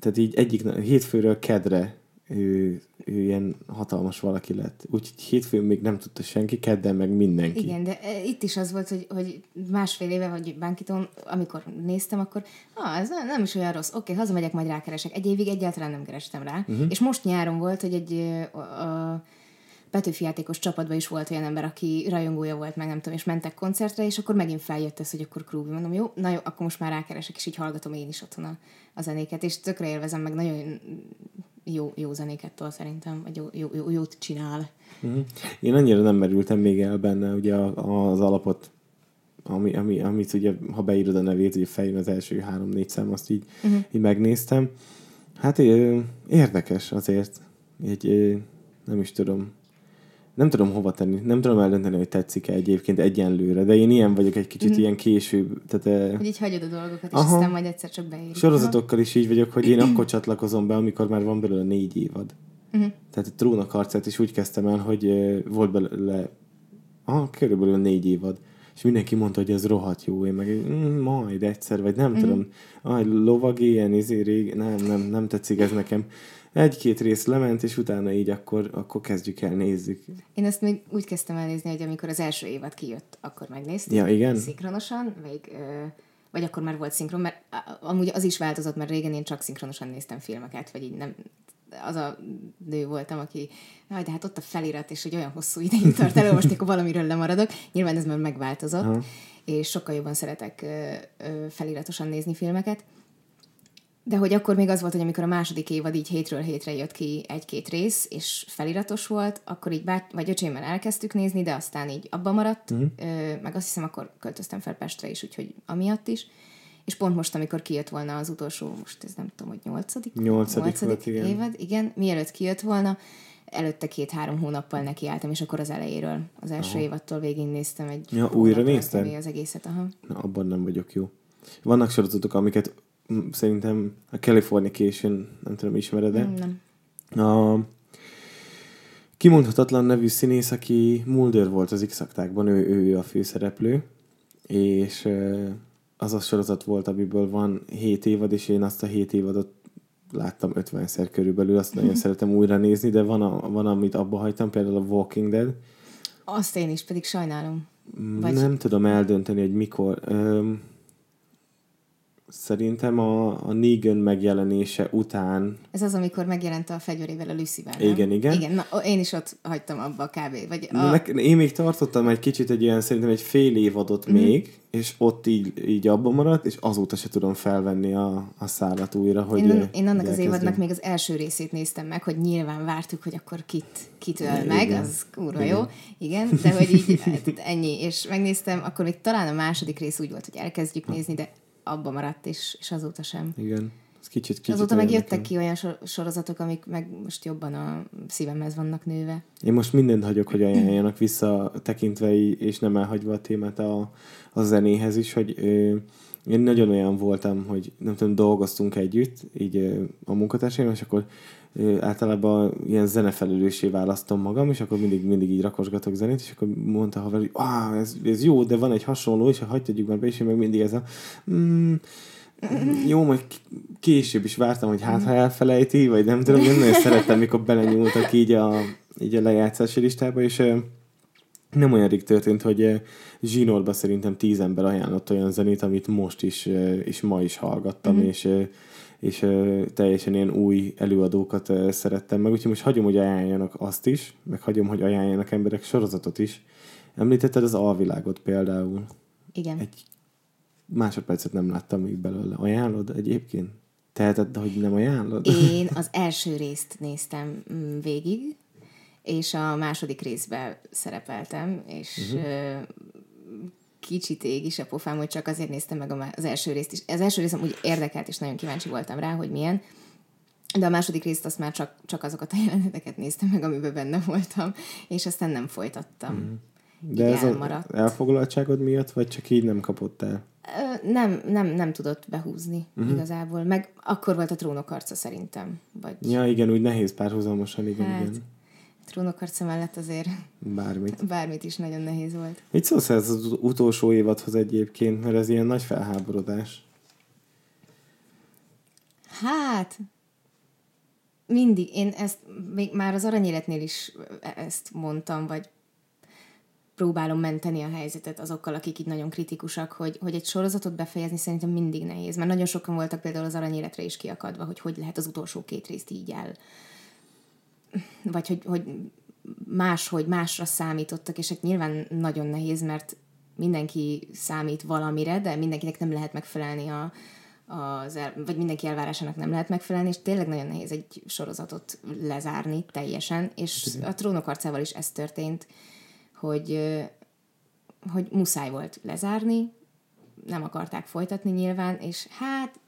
tehát így egyik hétfőről kedre ő, ő ilyen hatalmas valaki lett. Úgyhogy hétfőn még nem tudta senki, kedden meg mindenki. Igen, de e, itt is az volt, hogy, hogy másfél éve, hogy Bánkitón, amikor néztem, akkor ah, ez nem, nem is olyan rossz, oké, hazamegyek, majd rákeresek. Egy évig egyáltalán nem kerestem rá. Uh-huh. És most nyáron volt, hogy egy ö, a Petőfi játékos csapatban is volt olyan ember, aki rajongója volt, meg nem tudom, és mentek koncertre, és akkor megint feljött ez, hogy akkor Krúbi. Mondom, jó, na jó, akkor most már rákeresek, és így hallgatom én is otthon a, a zenéket, és tökre élvezem, meg nagyon jó, jó zenéket tol szerintem, vagy jó, jó, jó, jót csinál. Mhm. Én annyira nem merültem még el benne, ugye az alapot, ami, ami, amit ugye, ha beírod a nevét, ugye feljön az első három-négy szám, azt így, uh-huh. így megnéztem. Hát érdekes azért. Egy, nem is tudom. Nem tudom hova tenni. Nem tudom eldönteni, hogy tetszik-e egyébként egyenlőre, de én ilyen vagyok egy kicsit, uh-huh. ilyen később. Tehát, ö, Hogy így hagyod a dolgokat, és Aha. aztán majd egyszer csak beírjuk. Sorozatokkal is így vagyok, hogy én akkor csatlakozom be, amikor már van belőle négy évad. Mhm. Tehát a Trónok harcát is úgy kezdtem el, hogy ö, volt belőle ah, körülbelül négy évad. És mindenki mondta, hogy ez rohadt jó. Én meg mm, majd egyszer, vagy nem tudom. Ah, lovag ilyen, izé, rég, nem, nem, nem tetszik ez nekem. Egy-két rész lement, és utána így akkor, akkor kezdjük el, nézzük. Én ezt még úgy kezdtem el nézni, hogy amikor az első évad kijött, akkor megnéztük. Ja, igen? Szinkronosan, még, vagy akkor már volt szinkron, mert amúgy az is változott, mert régen én csak szinkronosan néztem filmeket, vagy így nem, az a nő voltam, aki, jaj, de hát ott a felirat, és hogy olyan hosszú ideig tart most akkor valamiről lemaradok. Nyilván ez már megváltozott, uh-huh. és sokkal jobban szeretek feliratosan nézni filmeket. De hogy akkor még az volt, hogy amikor a második évad így hétről hétre jött ki egy-két rész, és feliratos volt, akkor így bát, vagy öcsémmel elkezdtük nézni, de aztán így abba maradt, uh-huh. ö, meg azt hiszem akkor költöztem fel Pestre is, úgyhogy amiatt is. És pont most, amikor kijött volna az utolsó, most ez nem tudom, hogy nyolcadik? Nyolcadik, nyolcadik volt, igen. évad, igen, mielőtt kijött volna, előtte két-három hónappal nekiálltam, és akkor az elejéről, az első aha. évattól végignéztem egy Ja, újra néztem? Az egészet, aha. Na, abban nem vagyok jó. Vannak sorozatok, amiket szerintem a Californication, nem tudom, ismered-e? Nem. nem. A kimondhatatlan nevű színész, aki Mulder volt az x ő, ő a főszereplő, és az a sorozat volt, amiből van 7 évad, és én azt a 7 évadot láttam 50-szer körülbelül, azt nagyon szeretem újra nézni, de van, a, van amit abba hagytam, például a Walking Dead. Azt én is, pedig sajnálom. Vagy... Nem tudom eldönteni, hogy mikor. Öm, Szerintem a, a Negan megjelenése után... Ez az, amikor megjelent a fegyverével a Lucy-vel, Igen, igen. Igen, na, én is ott hagytam abba a kb. Vagy a... ne, én még tartottam egy kicsit egy ilyen, szerintem egy fél évadot mm-hmm. még, és ott így, így abba maradt, és azóta se tudom felvenni a, a szállat újra, hogy Én, én annak az évadnak még az első részét néztem meg, hogy nyilván vártuk, hogy akkor kit, kit öl igen. meg, az kurva igen. jó, igen, de hogy így hát ennyi, és megnéztem, akkor még talán a második rész úgy volt, hogy elkezdjük nézni, de abba maradt, és, és azóta sem. Igen. Ez kicsit, kicsit Azóta meg jöttek ki olyan sorozatok, amik meg most jobban a szívemhez vannak nőve. Én most mindent hagyok, hogy ajánljanak vissza tekintve és nem elhagyva a témát a, a zenéhez is, hogy ö, én nagyon olyan voltam, hogy nem tudom, dolgoztunk együtt, így ö, a munkatársaim, és akkor általában ilyen zenefelelősé választom magam, és akkor mindig, mindig így rakosgatok zenét, és akkor mondta a haver, hogy ah, ez, ez jó, de van egy hasonló, és ha hagyjuk már be, és én meg mindig ez a mm, jó, majd később is vártam, hogy hát, ha elfelejti, vagy nem tudom, én nagyon szerettem, mikor belenyúltak így a, így a lejátszási listába, és nem olyan rég történt, hogy Zsinórba szerintem tíz ember ajánlott olyan zenét, amit most is, és ma is hallgattam, mm-hmm. és és uh, teljesen ilyen új előadókat uh, szerettem meg, úgyhogy most hagyom, hogy ajánljanak azt is, meg hagyom, hogy ajánljanak emberek sorozatot is. Említetted az alvilágot például. Igen. Egy másodpercet nem láttam még belőle. Ajánlod egyébként? Teheted, hogy nem ajánlod? Én az első részt néztem mm, végig, és a második részben szerepeltem, és uh-huh kicsit ég is a pofám, hogy csak azért néztem meg az első részt is. Az első részem úgy érdekelt, és nagyon kíváncsi voltam rá, hogy milyen. De a második részt azt már csak, csak azokat a jeleneteket néztem meg, amiben benne voltam, és aztán nem folytattam. Mm. De ez elmaradt. az elfoglaltságod miatt, vagy csak így nem kapott el? Nem, nem, nem tudott behúzni uh-huh. igazából. Meg akkor volt a trónok arca szerintem. Vagy... Ja, igen, úgy nehéz párhuzamosan, igen, hát, igen trónokharca mellett azért bármit. bármit is nagyon nehéz volt. Mit szólsz ez az utolsó évadhoz egyébként, mert ez ilyen nagy felháborodás? Hát, mindig. Én ezt még már az aranyéletnél is ezt mondtam, vagy próbálom menteni a helyzetet azokkal, akik itt nagyon kritikusak, hogy, hogy egy sorozatot befejezni szerintem mindig nehéz. Mert nagyon sokan voltak például az aranyéletre is kiakadva, hogy hogy lehet az utolsó két részt így el vagy hogy, hogy máshogy, másra számítottak, és hát nyilván nagyon nehéz, mert mindenki számít valamire, de mindenkinek nem lehet megfelelni a, az el, vagy mindenki elvárásának nem lehet megfelelni, és tényleg nagyon nehéz egy sorozatot lezárni teljesen, és a trónok arcával is ez történt, hogy, hogy muszáj volt lezárni, nem akarták folytatni nyilván, és hát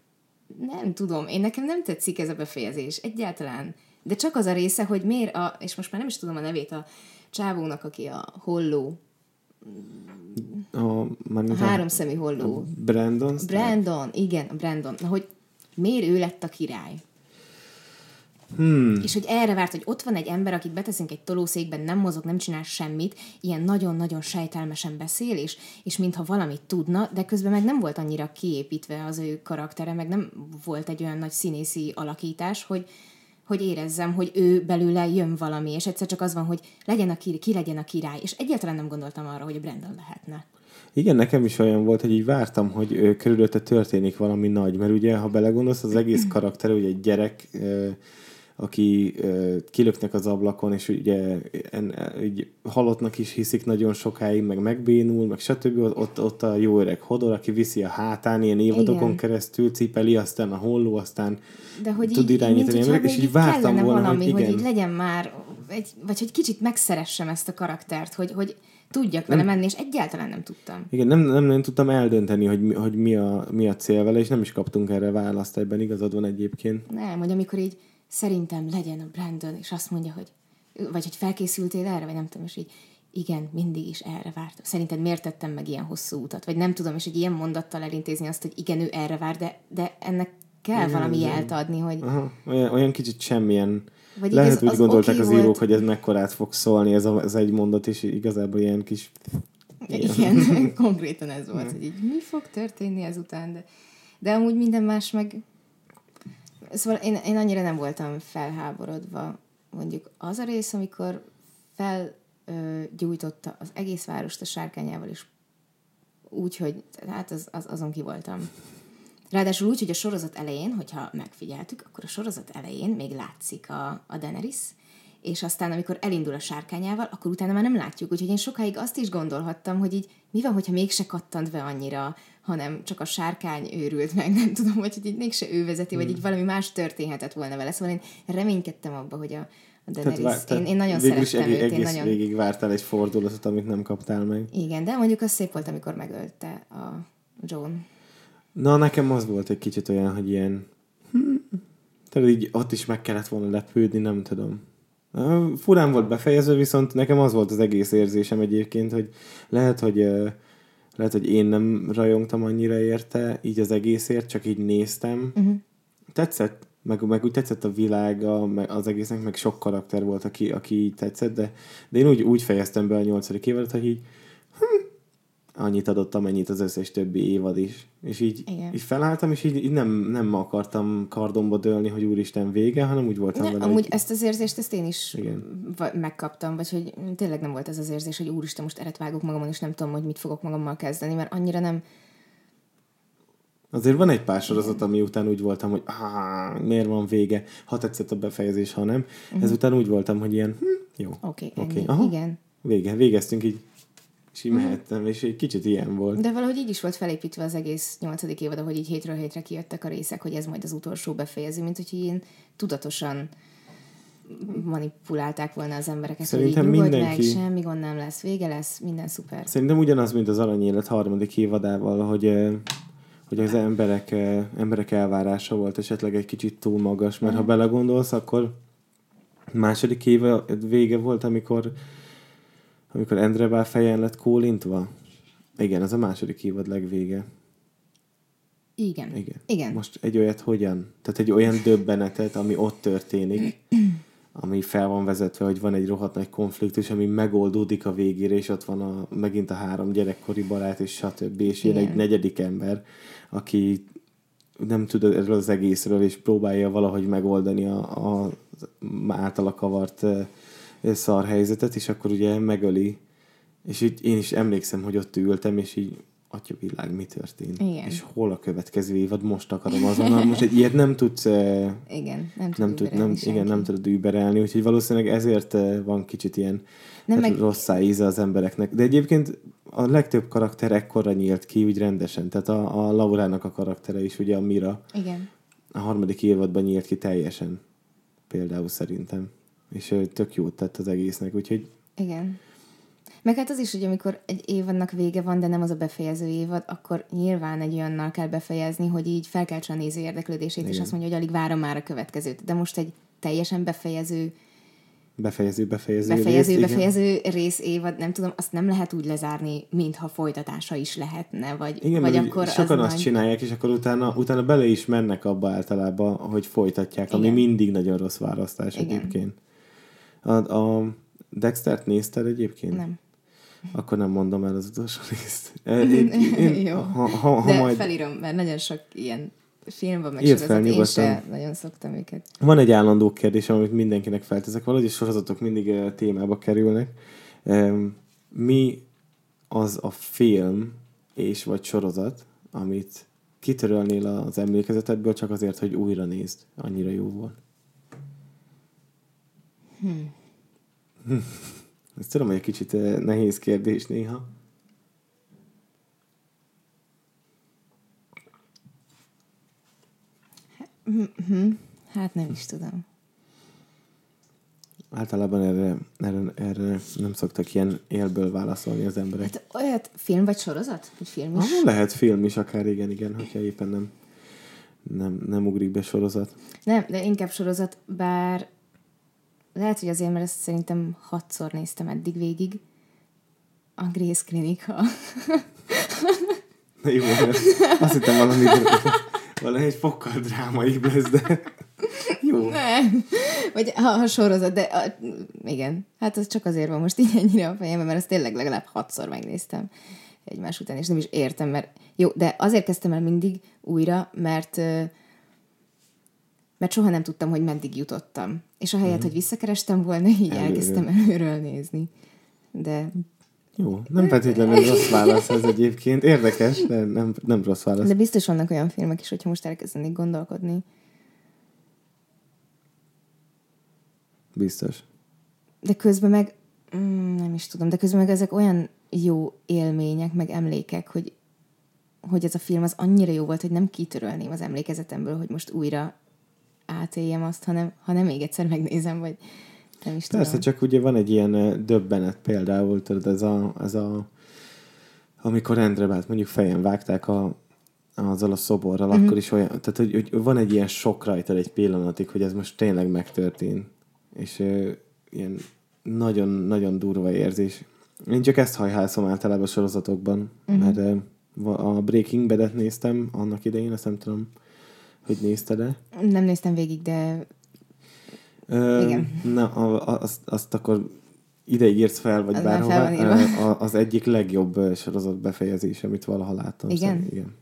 nem tudom, én nekem nem tetszik ez a befejezés, egyáltalán de csak az a része, hogy miért a, és most már nem is tudom a nevét a csávónak, aki a holló, a, a háromszemű holló. A Brandon? Brandon, igen, a Brandon. Na, hogy miért ő lett a király? Hmm. És hogy erre várt, hogy ott van egy ember, akit beteszünk egy tolószékben, nem mozog, nem csinál semmit, ilyen nagyon-nagyon sejtelmesen beszél, és, és mintha valamit tudna, de közben meg nem volt annyira kiépítve az ő karaktere, meg nem volt egy olyan nagy színészi alakítás, hogy, hogy érezzem, hogy ő belőle jön valami, és egyszer csak az van, hogy legyen a ki, ki legyen a király, és egyáltalán nem gondoltam arra, hogy a Brandon lehetne. Igen, nekem is olyan volt, hogy így vártam, hogy körülötte történik valami nagy, mert ugye, ha belegondolsz, az egész karakter, ugye egy gyerek, aki ö, kilöknek az ablakon, és ugye en, így halottnak is hiszik nagyon sokáig, meg megbénul, meg stb. Ott, ott a jó öreg Hodor, aki viszi a hátán ilyen évadokon Igen. keresztül, cipeli, aztán a holló, aztán De hogy tud így, irányítani. Mint, és így vártam volna, valami, hogy, igen. hogy így legyen már, egy, vagy hogy kicsit megszeressem ezt a karaktert, hogy, hogy tudjak vele menni, és egyáltalán nem tudtam. Igen, nem, nem, nem tudtam eldönteni, hogy, hogy mi, a, mi a cél vele, és nem is kaptunk erre választ, ebben igazad van egyébként. Nem, hogy amikor így szerintem legyen a Brandon, és azt mondja, hogy vagy hogy felkészültél erre, vagy nem tudom, és így igen, mindig is erre vártam. Szerinted miért tettem meg ilyen hosszú utat? Vagy nem tudom, és egy ilyen mondattal elintézni azt, hogy igen, ő erre vár, de, de ennek kell igen, valami jelt adni, hogy... Aha, olyan, olyan kicsit semmilyen... Vagy Lehet, úgy gondolták okay az írók, volt. hogy ez mekkorát fog szólni, ez, a, ez egy mondat, és igazából ilyen kis... Igen, igen konkrétan ez volt, hogy így mi fog történni ezután, de, de amúgy minden más meg Szóval én, én annyira nem voltam felháborodva. Mondjuk az a rész, amikor felgyújtotta az egész várost a sárkányával, és úgy, hogy hát az, az, azon ki voltam. Ráadásul úgy, hogy a sorozat elején, hogyha megfigyeltük, akkor a sorozat elején még látszik a, a Daenerys, és aztán amikor elindul a sárkányával, akkor utána már nem látjuk. Úgyhogy én sokáig azt is gondolhattam, hogy így mi van, hogyha mégse kattant be annyira hanem csak a sárkány őrült meg, nem tudom, vagy hogy így mégse ő vezeti, hmm. vagy így valami más történhetett volna vele. Szóval én reménykedtem abba, hogy a, a Daenerys, tehát, én, én nagyon szerettem egész, őt. Én egész nagyon... végig vártál egy fordulatot, amit nem kaptál meg. Igen, de mondjuk az szép volt, amikor megölte a John. Na, nekem az volt egy kicsit olyan, hogy ilyen hm, tehát így ott is meg kellett volna lepődni, nem tudom. Furán volt befejező, viszont nekem az volt az egész érzésem egyébként, hogy lehet, hogy lehet, hogy én nem rajongtam annyira érte, így az egészért, csak így néztem. Uh-huh. Tetszett, meg, meg úgy tetszett a világa, meg az egésznek, meg sok karakter volt, aki, aki így tetszett, de, de én úgy, úgy fejeztem be a nyolcadik évadat, hogy így hm, annyit adott, amennyit az összes többi évad is. És így, Igen. így felálltam, és így, így nem, nem akartam kardomba dőlni, hogy úristen vége, hanem úgy voltam ne, vele. Amúgy hogy... ezt az érzést, ezt én is Igen. megkaptam, vagy hogy tényleg nem volt ez az érzés, hogy úristen, most eret vágok magamon, és nem tudom, hogy mit fogok magammal kezdeni, mert annyira nem... Azért van egy pár sorozat, ami után úgy voltam, hogy miért van vége, ha tetszett a befejezés, ha nem. Uh-huh. Ezután úgy voltam, hogy ilyen, hm, jó. Oké, okay, okay. igen. Vége, végeztünk így és mehettem, és egy kicsit ilyen volt. De valahogy így is volt felépítve az egész nyolcadik évad, hogy így hétről hétre kijöttek a részek, hogy ez majd az utolsó befejező, mint hogy ilyen tudatosan manipulálták volna az embereket, Szerintem hogy így mindenki... meg, semmi gond nem lesz, vége lesz, minden szuper. Szerintem ugyanaz, mint az Aranyélet harmadik évadával, hogy hogy az emberek, emberek elvárása volt esetleg egy kicsit túl magas, mert mm. ha belegondolsz, akkor második éve vége volt, amikor amikor Endre fejen lett kólintva? Igen, ez a második évad legvége. Igen. Igen. Igen. Most egy olyat hogyan? Tehát egy olyan döbbenetet, ami ott történik, ami fel van vezetve, hogy van egy rohadt nagy konfliktus, ami megoldódik a végére, és ott van a, megint a három gyerekkori barát, és stb. És jön egy negyedik ember, aki nem tud erről az egészről, és próbálja valahogy megoldani a, a általa kavart szar helyzetet, és akkor ugye megöli. És így én is emlékszem, hogy ott ültem, és így atya világ, mi történt? Igen. És hol a következő évad? Most akarom azonnal. Most egy ilyet nem tudsz... Igen, nem, tud nem, tud, nem, igen, nem tudod überelni, úgyhogy valószínűleg ezért van kicsit ilyen nem hát meg... rosszá íze az embereknek. De egyébként a legtöbb karakter ekkorra nyílt ki, úgy rendesen. Tehát a, a Laurának a karaktere is, ugye a Mira. Igen. A harmadik évadban nyílt ki teljesen. Például szerintem és tök jót tett az egésznek, úgyhogy... Igen. Meg hát az is, hogy amikor egy évadnak vége van, de nem az a befejező évad, akkor nyilván egy olyannal kell befejezni, hogy így felkeltse a néző érdeklődését, Igen. és azt mondja, hogy alig várom már a következőt. De most egy teljesen befejező befejező, befejező, befejező, rész, befejező igen. rész évad, nem tudom, azt nem lehet úgy lezárni, mintha folytatása is lehetne, vagy, igen, vagy akkor sokan az azt majd... csinálják, és akkor utána, utána bele is mennek abba általában, hogy folytatják, igen. ami mindig nagyon rossz választás igen. egyébként. A, a Dextert nézted egyébként? Nem. Akkor nem mondom el az utolsó részt. Én, én, Jó. Ha, ha, ha De majd... felírom, mert nagyon sok ilyen filmben meg sorozat, én sem nagyon szoktam őket. Van egy állandó kérdés, amit mindenkinek felteszek. Valahogy sorozatok mindig uh, témába kerülnek. Mi az a film és vagy sorozat, amit kitörölnél az emlékezetedből csak azért, hogy újra nézd. Annyira jó volt. Hmm. Ezt tudom, hogy egy kicsit eh, nehéz kérdés néha. Hát nem is tudom. Általában erre, erre, erre nem szoktak ilyen élből válaszolni az emberek. Hát olyat film vagy sorozat? Vagy film is? Ah, lehet film is akár, igen, igen, hogyha éppen nem, nem, nem ugrik be sorozat. Nem, de inkább sorozat, bár lehet, hogy azért, mert ezt szerintem hatszor néztem eddig végig. A Grace Klinika. Na jó, mert azt hittem valami, valami egy fokkal drámai lesz, de jó. Nem. Vagy ha, ha sorozat, de a, igen. Hát ez csak azért van most így ennyire a fejemben, mert ezt tényleg legalább hatszor megnéztem egymás után, és nem is értem, mert jó, de azért kezdtem el mindig újra, mert ö, mert soha nem tudtam, hogy meddig jutottam. És ahelyett, Mhm. hogy visszakerestem volna, így Előről. elkezdtem előről nézni. De, Jó, nem feltétlenül rossz válasz ez egyébként. Érdekes, de nem, nem rossz válasz. de biztos vannak olyan filmek is, hogyha most elkezdenék gondolkodni. Biztos. De közben meg, mm, nem is tudom, de közben meg ezek olyan jó élmények, meg emlékek, hogy, hogy ez a film az annyira jó volt, hogy nem kitörölném az emlékezetemből, hogy most újra átéljem azt, hanem, hanem még egyszer megnézem, vagy nem is Persze, tudom. csak ugye van egy ilyen döbbenet például, tudod, ez a, ez a amikor Endrebát mondjuk fejen vágták a, azzal a szoborral, mm-hmm. akkor is olyan, tehát hogy, hogy van egy ilyen sok rajtad egy pillanatig, hogy ez most tényleg megtörtént. És ö, ilyen nagyon-nagyon durva érzés. Én csak ezt hajhászom általában a sorozatokban, mm-hmm. mert ö, a Breaking Bad-et néztem annak idején, azt nem tudom, hogy nézted-e. Nem néztem végig, de Ö, Igen. Na, a, azt, azt akkor ideig írsz fel, vagy Az bárhova. Az egyik legjobb sorozat befejezés, amit valaha láttam. Igen? Szóval, igen.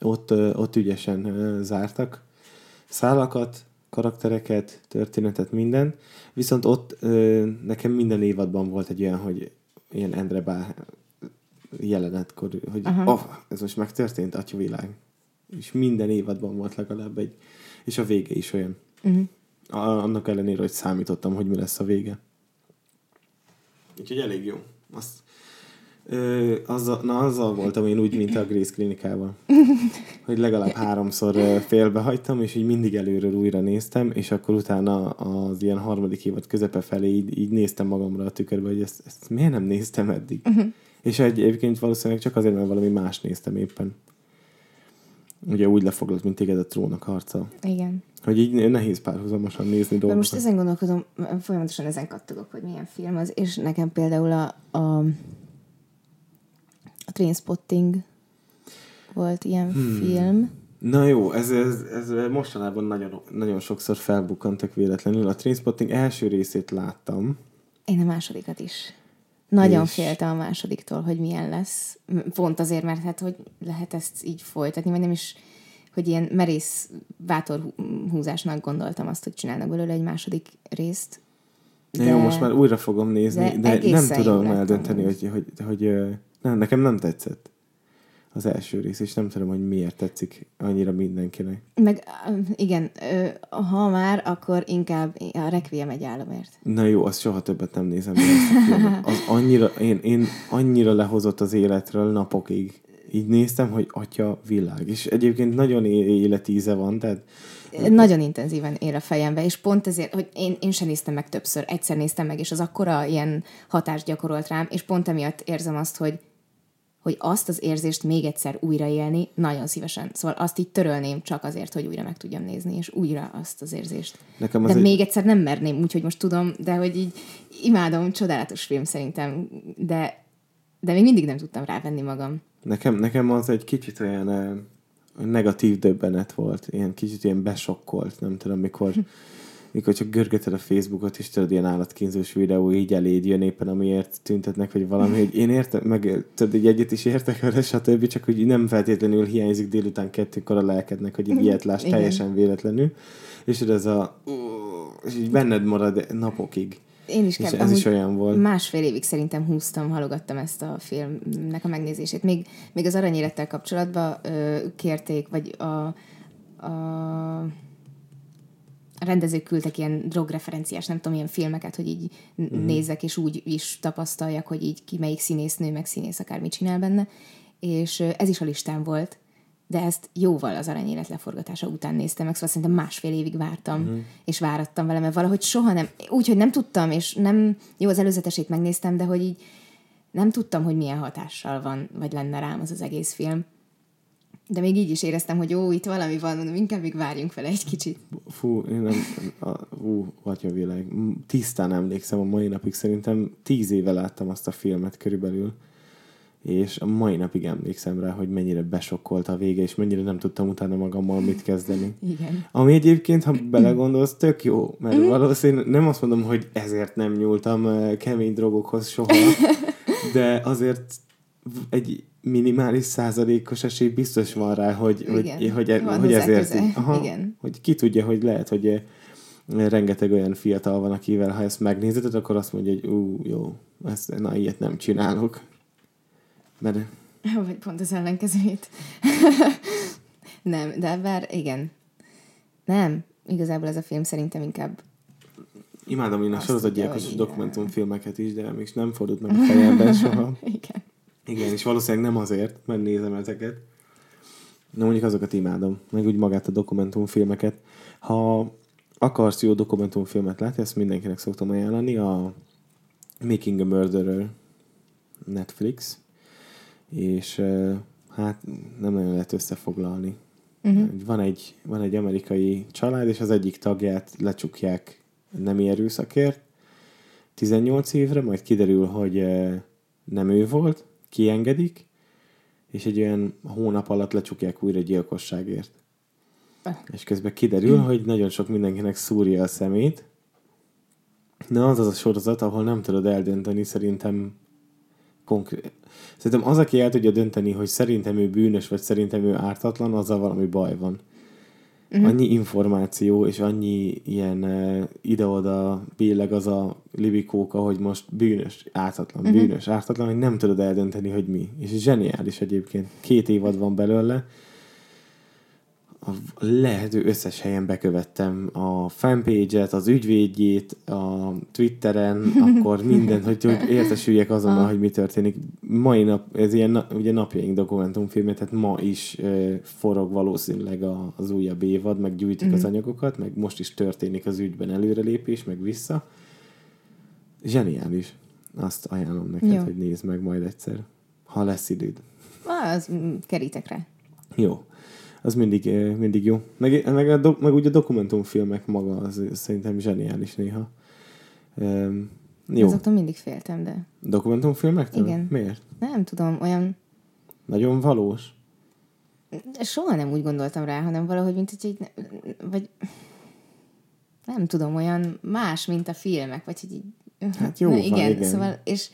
Ott, ott ügyesen zártak szálakat, karaktereket, történetet, minden. Viszont ott nekem minden évadban volt egy olyan, hogy ilyen Endre Bá jelenetkor, hogy Aha. oh, ez most megtörtént, atyavilág. És minden évadban volt legalább egy, és a vége is olyan. uh-huh. Annak ellenére, hogy számítottam, hogy mi lesz a vége. Úgyhogy elég jó. Azt, ö, azzal, na, azzal voltam én úgy, mint a Grace klinikával. Hogy legalább háromszor félbehagytam, és így mindig előről újra néztem, és akkor utána az ilyen harmadik évad közepe felé így, így néztem magamra a tükörbe, hogy ezt, ezt miért nem néztem eddig. Uh-huh. És egy, egyébként valószínűleg csak azért, mert valami más néztem éppen. Ugye úgy lefoglalt, mint téged a trónok harca. igen. Hogy így nehéz párhuzamosan nézni De dolgokat. most ezen gondolkodom, folyamatosan ezen kattogok, hogy milyen film az, és nekem például a, a, a Trainspotting volt ilyen hmm. film. Na jó, ez, ez, ez mostanában nagyon, nagyon sokszor felbukkantak véletlenül. A Trainspotting első részét láttam. Én a másodikat is. Nagyon És- féltem a másodiktól, hogy milyen lesz. Pont azért, mert hát, hogy lehet ezt így folytatni, vagy nem is, hogy ilyen merész bátor hú- húzásnak gondoltam azt, hogy csinálnak belőle egy második részt. De... Jó, most már újra fogom nézni, de de, nem tudom eldönteni, hogy, hogy, hogy, ö, nem, nekem nem tetszett az első rész, és nem tudom, hogy miért tetszik annyira mindenkinek. Meg igen, ha már, akkor inkább a Requiem egy államért. Na jó, azt soha többet nem nézem. Az annyira, én, én annyira lehozott az életről napokig. Így néztem, hogy atya világ. És egyébként nagyon életíze van, tehát Nagyon intenzíven él a fejembe, és pont ezért, hogy én, én sem néztem meg többször, egyszer néztem meg, és az akkora ilyen hatást gyakorolt rám, és pont emiatt érzem azt, hogy hogy azt az érzést még egyszer újraélni nagyon szívesen. Szóval azt így törölném csak azért, hogy újra meg tudjam nézni, és újra azt az érzést. Nekem az de egy- még egyszer nem merném, úgyhogy most tudom, de hogy így imádom, csodálatos film szerintem, de, de még mindig nem tudtam rávenni magam. Nekem, nekem az egy kicsit olyan negatív döbbenet volt, ilyen kicsit ilyen besokkolt, nem tudom, mikor, mikor csak görgeted a Facebookot, és tudod, ilyen állatkínzós videó így eléd jön éppen, amiért tüntetnek, vagy valami, hogy én értem, meg tudod, egy egyet is értek vele, stb., csak hogy nem feltétlenül hiányzik délután kettőkor a lelkednek, hogy egy ilyet láss teljesen véletlenül, és ez a és így benned marad napokig. Én is kell, ez is olyan volt. Másfél évig szerintem húztam, halogattam ezt a filmnek a megnézését. Még, még az aranyélettel kapcsolatban ö, kérték, vagy a, a a rendezők küldtek ilyen drogreferenciás, nem tudom, ilyen filmeket, hogy így uh-huh. nézzek, és úgy is tapasztaljak, hogy így ki melyik színésznő, meg színész akármit csinál benne. És ez is a listán volt, de ezt jóval az aranyélet leforgatása után néztem meg, szóval szerintem másfél évig vártam, uh-huh. és várattam vele, mert valahogy soha nem, úgyhogy nem tudtam, és nem, jó, az előzetesét megnéztem, de hogy így nem tudtam, hogy milyen hatással van, vagy lenne rám az az egész film. De még így is éreztem, hogy ó, itt valami van, mondom, inkább még várjunk vele egy kicsit. Fú, én nem, a, ú, atya világ. Tisztán emlékszem a mai napig, szerintem tíz éve láttam azt a filmet körülbelül, és a mai napig emlékszem rá, hogy mennyire besokkolt a vége, és mennyire nem tudtam utána magammal mit kezdeni. Igen. Ami egyébként, ha belegondolsz, tök jó, mert mm. valószínűleg nem azt mondom, hogy ezért nem nyúltam eh, kemény drogokhoz soha, de azért egy minimális százalékos esély biztos van rá, hogy, Igen, hogy, hogy, van hogy ezért... Aha, Igen. Hogy ki tudja, hogy lehet, hogy eh, rengeteg olyan fiatal van, akivel ha ezt megnézed, akkor azt mondja, hogy ú, jó, ezt, na, ilyet nem csinálok. Mert... Vagy pont az ellenkezőjét. nem, de bár igen. Nem, igazából ez a film szerintem inkább Imádom én a sorozatgyilkos dokumentumfilmeket is, de még nem fordult meg a fejemben soha. igen. Igen, és valószínűleg nem azért, mert nézem ezeket. Na mondjuk azokat imádom, meg úgy magát a dokumentumfilmeket. Ha akarsz jó dokumentumfilmet látni, ezt mindenkinek szoktam ajánlani, a Making a Murderer Netflix, és hát nem nagyon lehet összefoglalni. Uh-huh. Van, egy, van egy amerikai család, és az egyik tagját lecsukják nemi erőszakért 18 évre, majd kiderül, hogy nem ő volt, kiengedik, és egy olyan hónap alatt lecsukják újra gyilkosságért. És közben kiderül, hogy nagyon sok mindenkinek szúrja a szemét. Na, az az a sorozat, ahol nem tudod eldönteni szerintem konkrét... Szerintem az, aki el tudja dönteni, hogy szerintem ő bűnös, vagy szerintem ő ártatlan, azzal valami baj van. Uh-huh. Annyi információ, és annyi ilyen uh, ide-oda billeg az a libikóka, hogy most bűnös, ártatlan, uh-huh. bűnös, ártatlan, hogy nem tudod eldönteni, hogy mi. És zseniális egyébként. Két évad van belőle, a lehető összes helyen bekövettem a fanpage-et, az ügyvédjét, a Twitteren, akkor minden, hogy, hogy értesüljek azonnal, hogy mi történik. Mai nap, ez ilyen ugye napjaink dokumentumfilmje, tehát ma is e, forog valószínűleg az újabb évad, meg gyűjtik mm-hmm. az mhm. anyagokat, meg most is történik az ügyben előrelépés, meg vissza. Zseniális. Azt ajánlom neked, Jó. hogy nézd meg majd egyszer, ha lesz időd. Az kerítek rá. Jó az mindig, eh, mindig jó. Meg, meg, a do, meg úgy a dokumentumfilmek maga, az szerintem zseniális néha. Um, jó. Azoktól mindig féltem, de... Dokumentumfilmektől? Igen. Miért? Nem tudom, olyan... Nagyon valós? Soha nem úgy gondoltam rá, hanem valahogy, mint hogy így... Vagy... Nem tudom, olyan más, mint a filmek, vagy hogy így... Hát jó, Na, igen, igen. Szóval, és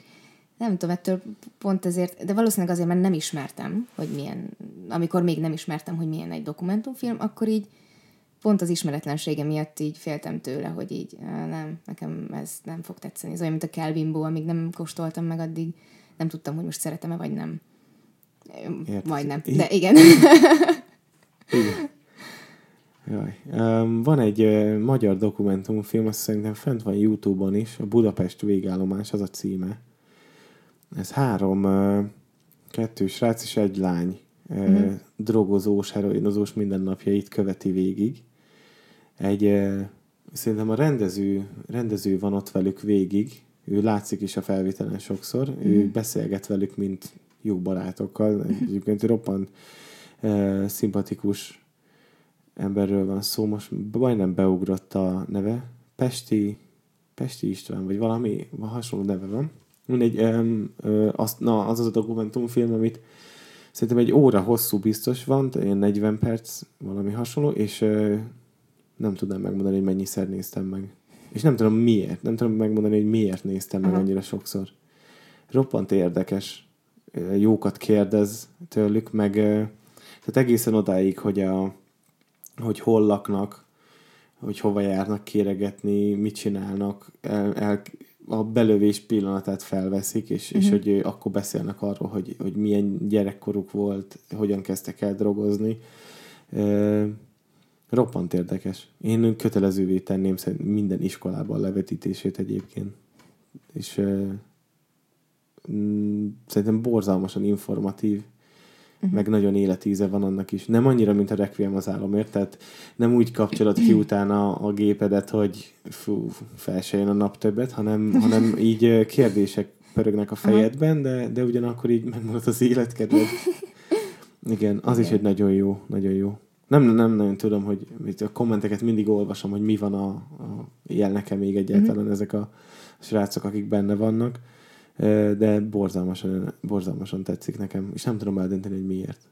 nem tudom, ettől pont ezért, de valószínűleg azért, mert nem ismertem, hogy milyen, amikor még nem ismertem, hogy milyen egy dokumentumfilm, akkor így pont az ismeretlensége miatt így féltem tőle, hogy így nem, nekem ez nem fog tetszeni. Ez olyan, mint a Kelvinbo, amíg nem kóstoltam meg, addig nem tudtam, hogy most szeretem-e, vagy nem. Érted. Majdnem, de igen. igen. Jaj. Um, van egy uh, magyar dokumentumfilm, azt szerintem fent van Youtube-on is, a Budapest végállomás, az a címe ez három, kettő srác és egy lány uh-huh. drogozós, heroinozós mindennapjait követi végig. Egy, szerintem a rendező, rendező van ott velük végig, ő látszik is a felvételen sokszor, uh-huh. ő beszélget velük, mint jó barátokkal. Egyébként roppant uh, szimpatikus emberről van szó, most majdnem beugrott a neve. Pesti, Pesti István, vagy valami hasonló neve van. Mindegy, um, uh, azt, na, az az a dokumentumfilm, amit szerintem egy óra hosszú biztos van, ilyen 40 perc, valami hasonló, és uh, nem tudnám megmondani, hogy mennyiszer néztem meg. És nem tudom miért. Nem tudom megmondani, hogy miért néztem meg Aha. annyira sokszor. Roppant érdekes. Jókat kérdez tőlük, meg tehát egészen odáig, hogy, a, hogy hol laknak, hogy hova járnak kéregetni, mit csinálnak, el, el, a belövés pillanatát felveszik, és, uh-huh. és mhm. hogy akkor beszélnek arról, hogy, hogy milyen gyerekkoruk volt, hogyan kezdtek el drogozni. Roppant érdekes. Én kötelezővé tenném szerint minden iskolában levetítését egyébként. És uh, szerintem borzalmasan informatív, uh-huh. meg nagyon életíze van annak is. Nem annyira, mint a Requiem az álomért, tehát nem úgy kapcsolod ki utána a gépedet, hogy fú, fel se jön a nap többet, hanem, hanem így kérdések pörögnek a fejedben, de, de ugyanakkor így megmarad az életkedved. Igen, az Igen. is egy nagyon jó, nagyon jó. Nem, nem nagyon tudom, hogy a kommenteket mindig olvasom, hogy mi van a, a jelneke még egyáltalán mm-hmm. ezek a srácok, akik benne vannak, de borzalmasan, borzalmasan tetszik nekem, és nem tudom eldönteni, hogy miért.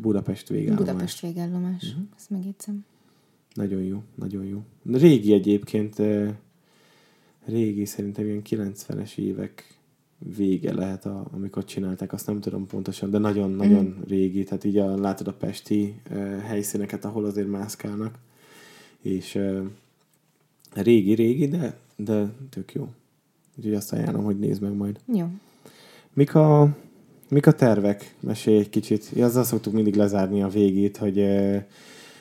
Budapest végállomás. Budapest végállomás, uh-huh. ezt megjegyzem. Nagyon jó, nagyon jó. Régi egyébként, régi szerintem ilyen 90-es évek vége lehet, a, amikor csinálták, azt nem tudom pontosan, de nagyon-nagyon mm. régi, tehát így a, látod a pesti helyszíneket, ahol azért mászkálnak, és régi-régi, de, de tök jó. Úgyhogy azt ajánlom, hogy nézd meg majd. Jó. Mik a, mik a tervek? Mesélj egy kicsit. Azzal szoktuk mindig lezárni a végét, hogy uh,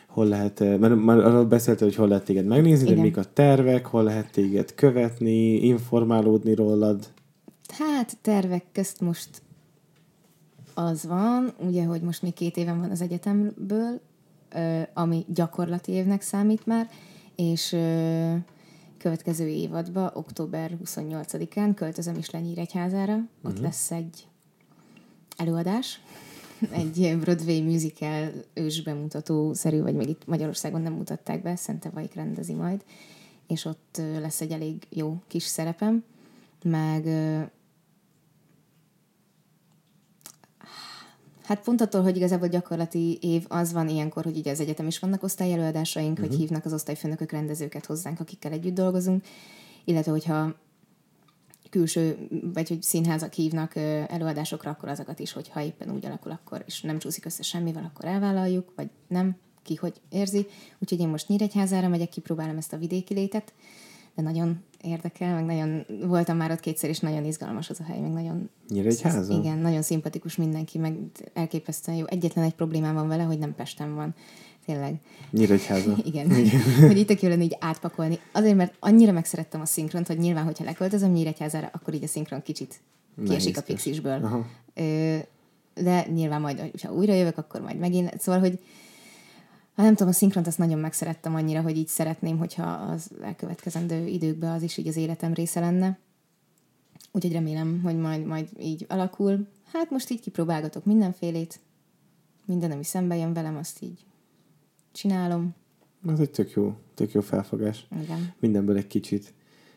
hol lehet, mert már arról beszéltél, hogy hol lehet téged megnézni, Igen. de mik a tervek, hol lehet téged követni, informálódni rólad. Hát tervek közt most az van, ugye, hogy most még két éven van az egyetemből, ami gyakorlati évnek számít már, és következő évadban, október 28-án költözöm is Lenyíregyházára, uh-huh. ott mhm. lesz egy előadás, egy Broadway musical ős bemutató szerű, vagy még itt Magyarországon nem mutatták be, Szente Vaik rendezi majd, és ott lesz egy elég jó kis szerepem, meg Hát pont attól, hogy igazából gyakorlati év az van ilyenkor, hogy ugye az egyetem is vannak osztályelőadásaink, uh-huh. hogy mhm. hívnak az osztályfőnökök rendezőket hozzánk, akikkel együtt dolgozunk, illetve hogyha külső, vagy hogy színházak hívnak előadásokra, akkor azokat is, hogyha éppen úgy alakul, akkor, és nem csúszik össze semmivel, akkor elvállaljuk, vagy nem, ki hogy érzi. Úgyhogy én most Nyíregyházára megyek, kipróbálom ezt a vidéki létet, de nagyon érdekel, meg nagyon voltam már ott kétszer, és nagyon izgalmas az a hely, meg nagyon... Nyíregyháza? Igen, nagyon szimpatikus mindenki, meg elképesztően jó. Egyetlen egy problémám van vele, hogy nem Pesten van. Tényleg. Nyíregyháza. Igen. Igen. hogy itt tök jó lenne így átpakolni. Azért, mert annyira megszerettem a szinkront, hogy nyilván, hogyha leköltözöm Nyíregyházára, akkor így a szinkron kicsit kiesik a pixisből. Aha. De nyilván majd, ha újra jövök, akkor majd megint. Szóval, hogy Hát nem tudom, a szinkront azt nagyon megszerettem annyira, hogy így szeretném, hogyha az elkövetkezendő időkben az is így az életem része lenne. Úgyhogy remélem, hogy majd, majd így alakul. Hát most így kipróbálgatok mindenfélét. Minden, ami szembe jön velem, azt így csinálom. Ez egy tök jó, tök jó felfogás. Igen. Mindenből egy kicsit.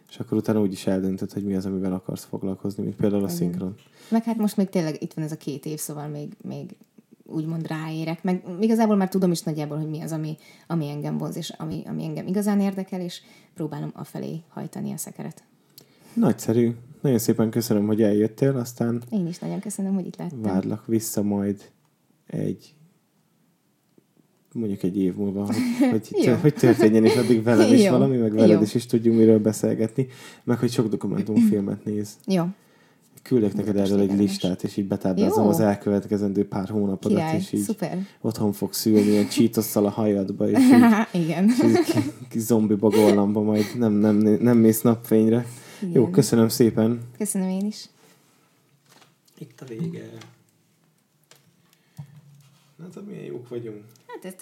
És akkor utána úgy is eldöntöd, hogy mi az, amivel akarsz foglalkozni, mint például a Igen. szinkron. Meg hát most még tényleg itt van ez a két év, szóval még, még úgymond ráérek, meg igazából már tudom is nagyjából, hogy mi az, ami, ami engem vonz, és ami, ami engem igazán érdekel, és próbálom afelé hajtani a szekeret. Nagyszerű. Nagyon szépen köszönöm, hogy eljöttél, aztán... Én is nagyon köszönöm, hogy itt lettem. Várlak vissza majd egy mondjuk egy év múlva, hogy, hogy, hogy történjen, és addig velem is valami, meg veled Jó. is, is tudjunk miről beszélgetni, meg hogy sok dokumentumfilmet néz. Jó. Küldök neked erről egy listát, és így betáblázom az elkövetkezendő pár hónapodat, Király, és így szuper. otthon fogsz szülni ilyen csítosszal a hajadba, és így, Igen. És így kis, kis zombi bagolamba majd nem, nem, nem mész napfényre. Igen. Jó, köszönöm szépen. Köszönöm én is. Itt a vége. Hát, milyen jók vagyunk. Hát ez